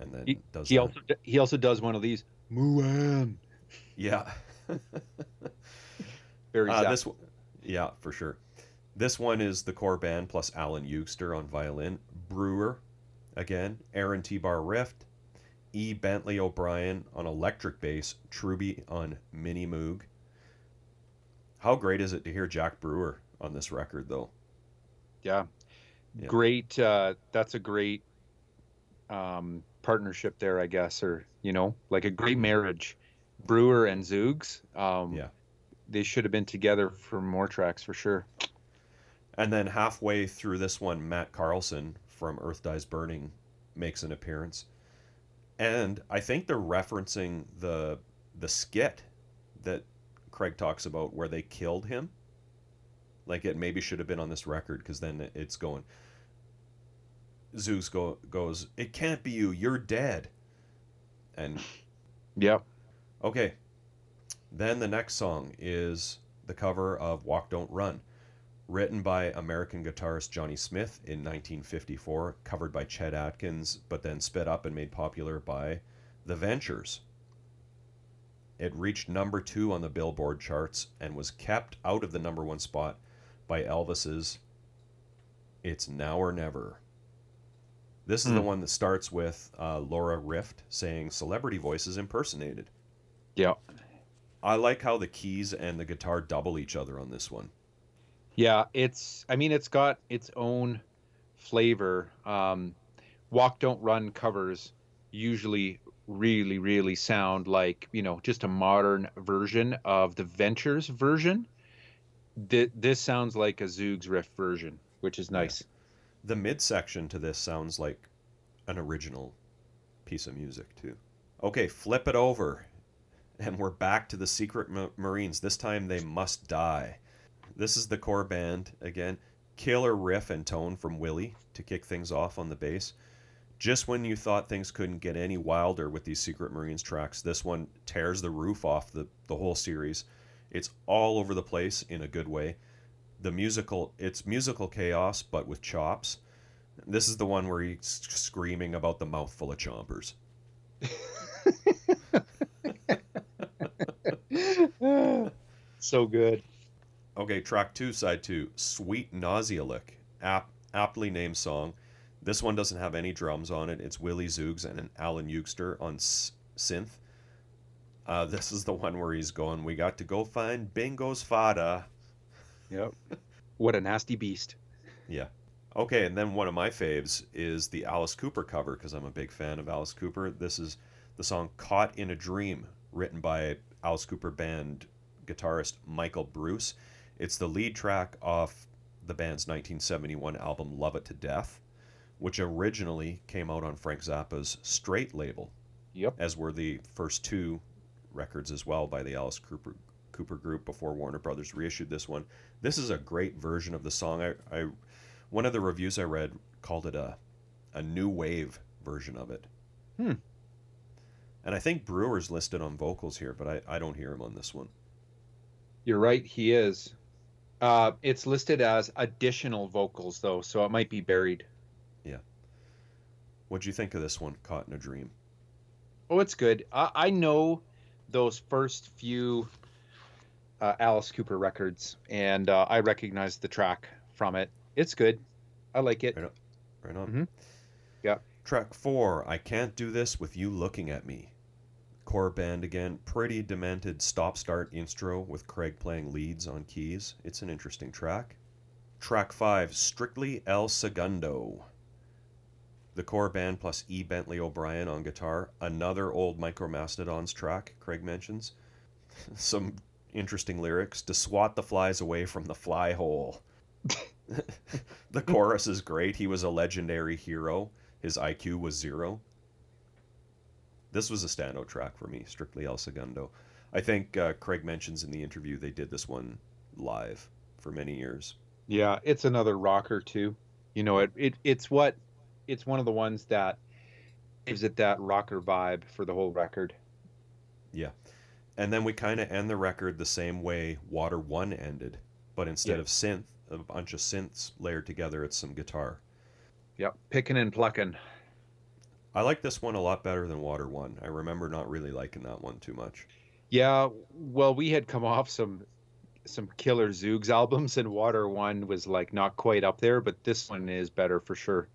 and then He, does he that? also he also does one of these. Muan. yeah. Very Uh, Zappa. this yeah, for sure. This one is the core band plus Alan Eugster on violin, Brewer, again, Aaron T. Bar rift, E. Bentley O'Brien on electric bass, Truby on mini moog. How great is it to hear Jack Brewer on this record, though? Yeah. Yeah. Great. Uh, that's a great um, partnership there, I guess, or you know, like a great marriage. Brewer and Zoogz. Um, Yeah. They should have been together for more tracks for sure. And then halfway through this one, Matt Carlson from Earth Dies Burning makes an appearance. And I think they're referencing the the skit that Craig talks about where they killed him. Like it maybe should have been on this record because then it's going. Zeus go, goes, It can't be you, you're dead. And Yeah. Okay. Then the next song is the cover of Walk Don't Run, written by American guitarist Johnny Smith in 1954, covered by Chet Atkins, but then sped up and made popular by The Ventures. It reached number two on the Billboard charts and was kept out of the number one spot by Elvis's It's Now or Never. This is the Hmm. one that starts with uh, Laura Rift saying celebrity voices impersonated. Yeah. I like how the keys and the guitar double each other on this one. Yeah, it's. I mean, it's got its own flavor. Um, Walk Don't Run covers usually really, really sound like you know just a modern version of the Ventures version. Th- this sounds like a Zoogz Rift version, which is nice. The midsection to this sounds like an original piece of music, too. Okay, flip it over. And we're back to the Secret Ma- Marines. This time they must die. This is the core band again. Killer riff and tone from Willie to kick things off on the bass. Just when you thought things couldn't get any wilder with these Secret Marines tracks, this one tears the roof off the, the whole series. It's all over the place in a good way. The musical, it's musical chaos, but with chops. This is the one where he's screaming about the mouthful of chompers. so good. Okay, track two, side two, Sweet Nausea Lick, ap- aptly named song. This one doesn't have any drums on it. It's Willie Zoogs and an Alan Eugster on s- synth. Uh, this is the one where he's going, We got to go find Bingo's fada. Yep. what a nasty beast. Yeah. Okay, and then one of my faves is the Alice Cooper cover because I'm a big fan of Alice Cooper. This is the song Caught in a Dream, written by Alice Cooper band guitarist Michael Bruce. It's the lead track off the band's 1971 album Love It to Death, which originally came out on Frank Zappa's Straight label, Yep. as were the first two records as well by the Alice Cooper Cooper group before Warner Brothers reissued this one. This is a great version of the song. I, I one of the reviews I read called it a a new wave version of it. Hmm. And I think Brewer's listed on vocals here, but I, I don't hear him on this one. You're right, he is. Uh, it's listed as additional vocals though, so it might be buried. Yeah. What'd you think of this one, Caught in a Dream? Oh, it's good. I, I know those first few uh, Alice Cooper records, and uh, I recognize the track from it. It's good. I like it. Right on. Right on. Mhm. Yeah. Track four, I Can't Do This With You Looking at Me. Core band again, pretty demented stop start intro with Craig playing leads on keys. It's an interesting track. Track five, Strictly El Segundo. The core band plus E. Bentley O'Brien on guitar. Another old Micromastodons track, Craig mentions. Some interesting lyrics to swat the flies away from the fly hole. the chorus is great. He was a legendary hero. His IQ was zero. This was a standout track for me, strictly El Segundo. I think uh, Craig mentions in the interview they did this one live for many years. Yeah, it's another rocker too. You know, it, it it's what it's one of the ones that gives it that rocker vibe for the whole record. Yeah. And then we kind of end the record the same way Water 1 ended, but instead Yeah. of synth, a bunch of synths layered together, it's some guitar. Yep, picking and plucking. I like this one a lot better than Water 1. I remember not really liking that one too much. Yeah, well, we had come off some some killer Zoogz albums, and Water One was like not quite up there, but this one is better for sure,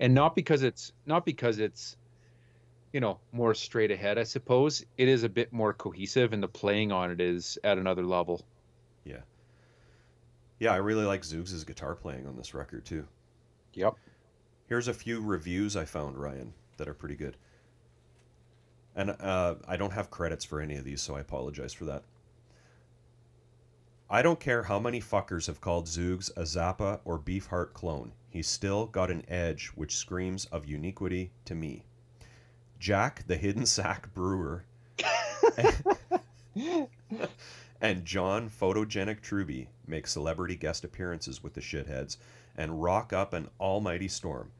and not because it's not because it's you know more straight ahead. I suppose it is a bit more cohesive, and the playing on it is at another level. Yeah, yeah, I really like Zoogz' guitar playing on this record too. Yep. Here's a few reviews I found, Ryan, that are pretty good. And uh, I don't have credits for any of these, so I apologize for that. I don't care how many fuckers have called Zoogz a Zappa or Beefheart clone. He's still got an edge which screams of uniquity to me. Jack, the hidden sack brewer, and John Photogenic Truby make celebrity guest appearances with the shitheads and rock up an almighty storm.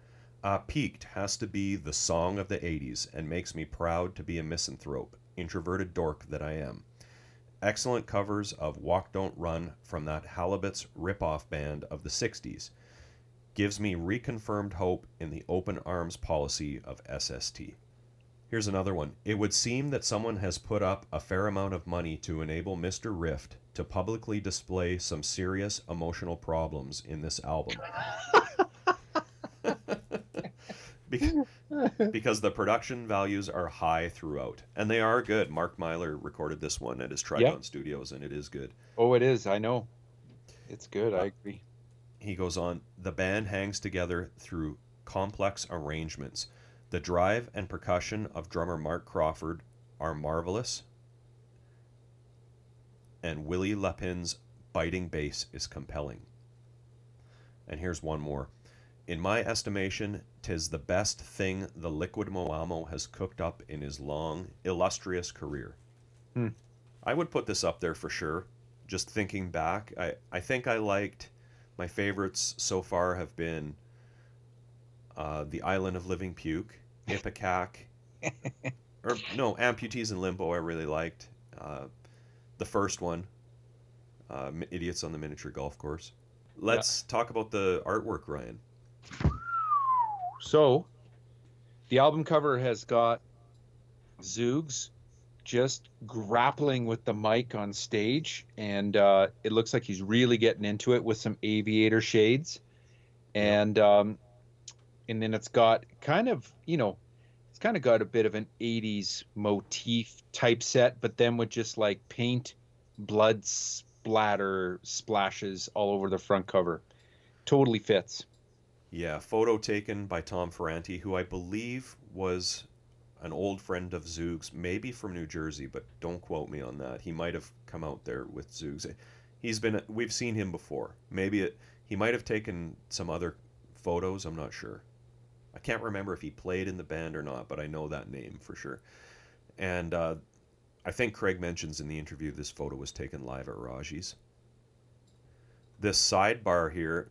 Uh, Peaked has to be the song of the 80s and makes me proud to be a misanthrope, introverted dork that I am. Excellent covers of Walk Don't Run from that Halibut's ripoff band of the 60s. Gives me reconfirmed hope in the open arms policy of SST. Here's another one. It would seem that someone has put up a fair amount of money to enable Mr. Rift to publicly display some serious emotional problems in this album. Be- because the production values are high throughout, and they are good. Mark Myler recorded this one at his Trigon Studios, and it is good. Oh, it is. I know. It's good. I uh, agree. He goes on, the band hangs together through complex arrangements. The drive and percussion of drummer Mark Crawford are marvelous, and Willie Lepin's biting bass is compelling. And here's one more. In my estimation, 'tis the best thing the Liquid Moamo has cooked up in his long, illustrious career. Hmm. I would put this up there for sure. Just thinking back, I, I think I liked my favorites so far have been uh, The Island of Living Puke, Ipecac, or no, Amputees in Limbo I really liked. Uh, the first one, uh, Idiots on the Miniature Golf Course. Let's talk about the artwork, Ryan. So, the album cover has got Zoogz just grappling with the mic on stage, and uh, it looks like he's really getting into it with some aviator shades, and um, and then it's got kind of you know it's kind of got a bit of an 80s motif type set, but then with just like paint, blood splatter splashes all over the front cover. Totally fits. Yeah, photo taken by Tom Ferranti, who I believe was an old friend of Zoog's, maybe from New Jersey, but don't quote me on that. He might have come out there with Zoog's. He's been we've seen him before. Maybe it, he might have taken some other photos, I'm not sure. I can't remember if he played in the band or not, but I know that name for sure. And uh, I think Craig mentions in the interview this photo was taken live at Raji's. This sidebar here,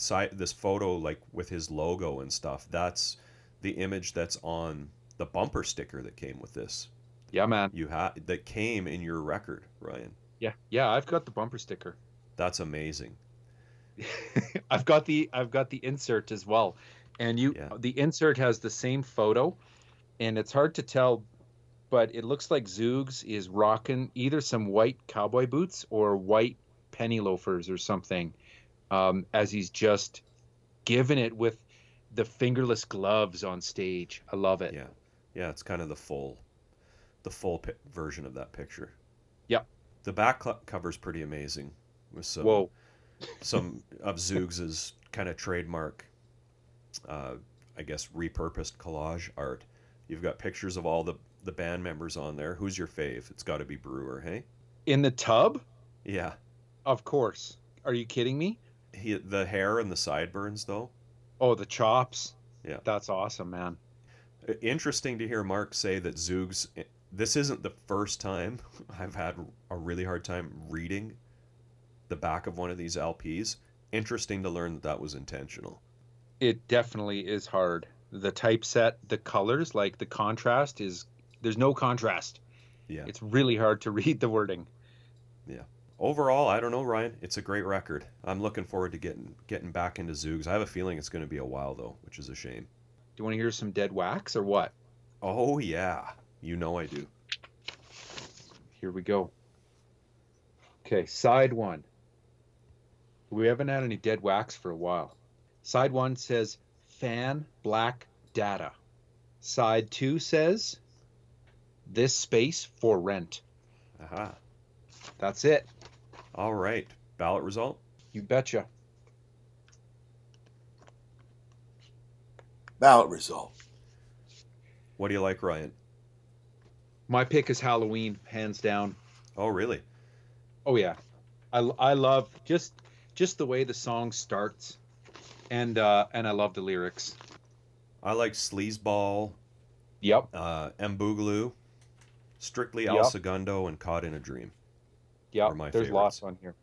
side this photo like with his logo and stuff, that's the image that's on the bumper sticker that came with this. Yeah, man. You had that came in your record, Ryan. Yeah, yeah. I've got the bumper sticker. That's amazing. I've got the I've got the insert as well, and you Yeah. the insert has the same photo, and it's hard to tell, but it looks like Zoogz is rocking either some white cowboy boots or white penny loafers or something, um, as he's just giving it with the fingerless gloves on stage. I love it. Yeah, yeah. It's kind of the full, the full pi- version of that picture. Yep. The back cl- cover's pretty amazing with some Whoa. some of Zoogz's kind of trademark, uh, I guess, repurposed collage art. You've got pictures of all the the band members on there. Who's your fave? It's got to be Brewer, hey? In the tub, Yeah. of course. Are you kidding me? He the hair and the sideburns though. Oh, the chops. Yeah. That's awesome, man. Interesting to hear Mark say that Zoogz. Eh, this isn't the first time I've had a really hard time reading the back of one of these LPs. Interesting to learn that that was intentional. It definitely is hard. The typeset, the colors, like the contrast is there's no contrast. Yeah. It's really hard to read the wording. Overall, I don't know, Ryan. It's a great record. I'm looking forward to getting getting back into Zoogz. I have a feeling it's going to be a while though, which is a shame. Do you want to hear some dead wax or what? Oh yeah, you know I do. Here we go. Okay, side one. We haven't had any dead wax for a while. Side one says fan black data. Side two says this space for rent. Aha. That's it. All right. Ballot result. You betcha. Ballot result. What do you like, Ryan? My pick is Halloween, hands down. Oh really? Oh yeah, I, I love just just the way the song starts, and uh, and I love the lyrics. I like Sleazeball, Yep, uh, M Boogaloo, Strictly El Yep. Segundo, and Caught in a Dream. My There's lots on here.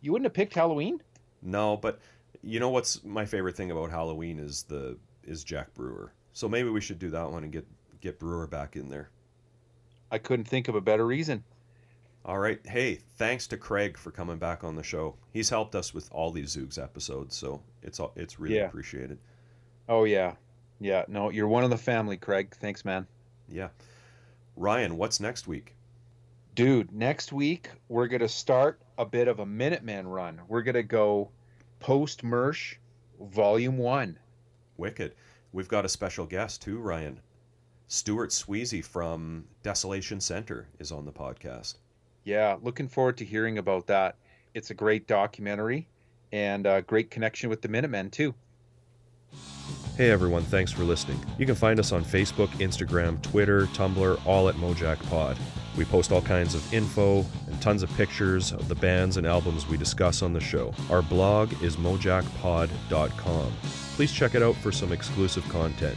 You wouldn't have picked Halloween? No, but you know what's my favorite thing about Halloween is the is Jack Brewer. So maybe we should do that one and get get Brewer back in there. I couldn't think of a better reason. All right. Hey, thanks to Craig for coming back on the show. He's helped us with all these Zoogz episodes, so it's all- it's really Yeah. appreciated. Oh yeah, yeah. No, you're one of the family, Craig. Thanks, man. Yeah. Ryan, what's next week? Dude, next week we're gonna start a bit of a Minutemen run. We're gonna go post Mersh, Volume One. Wicked. We've got a special guest too, Ryan. Stuart Swezey from Desolation Center is on the podcast. Yeah, looking forward to hearing about that. It's a great documentary and a great connection with the Minutemen too. Hey everyone, thanks for listening. You can find us on Facebook, Instagram, Twitter, Tumblr, all at Mojack Pod. We post all kinds of info and tons of pictures of the bands and albums we discuss on the show. Our blog is mojackpod.com. Please check it out for some exclusive content.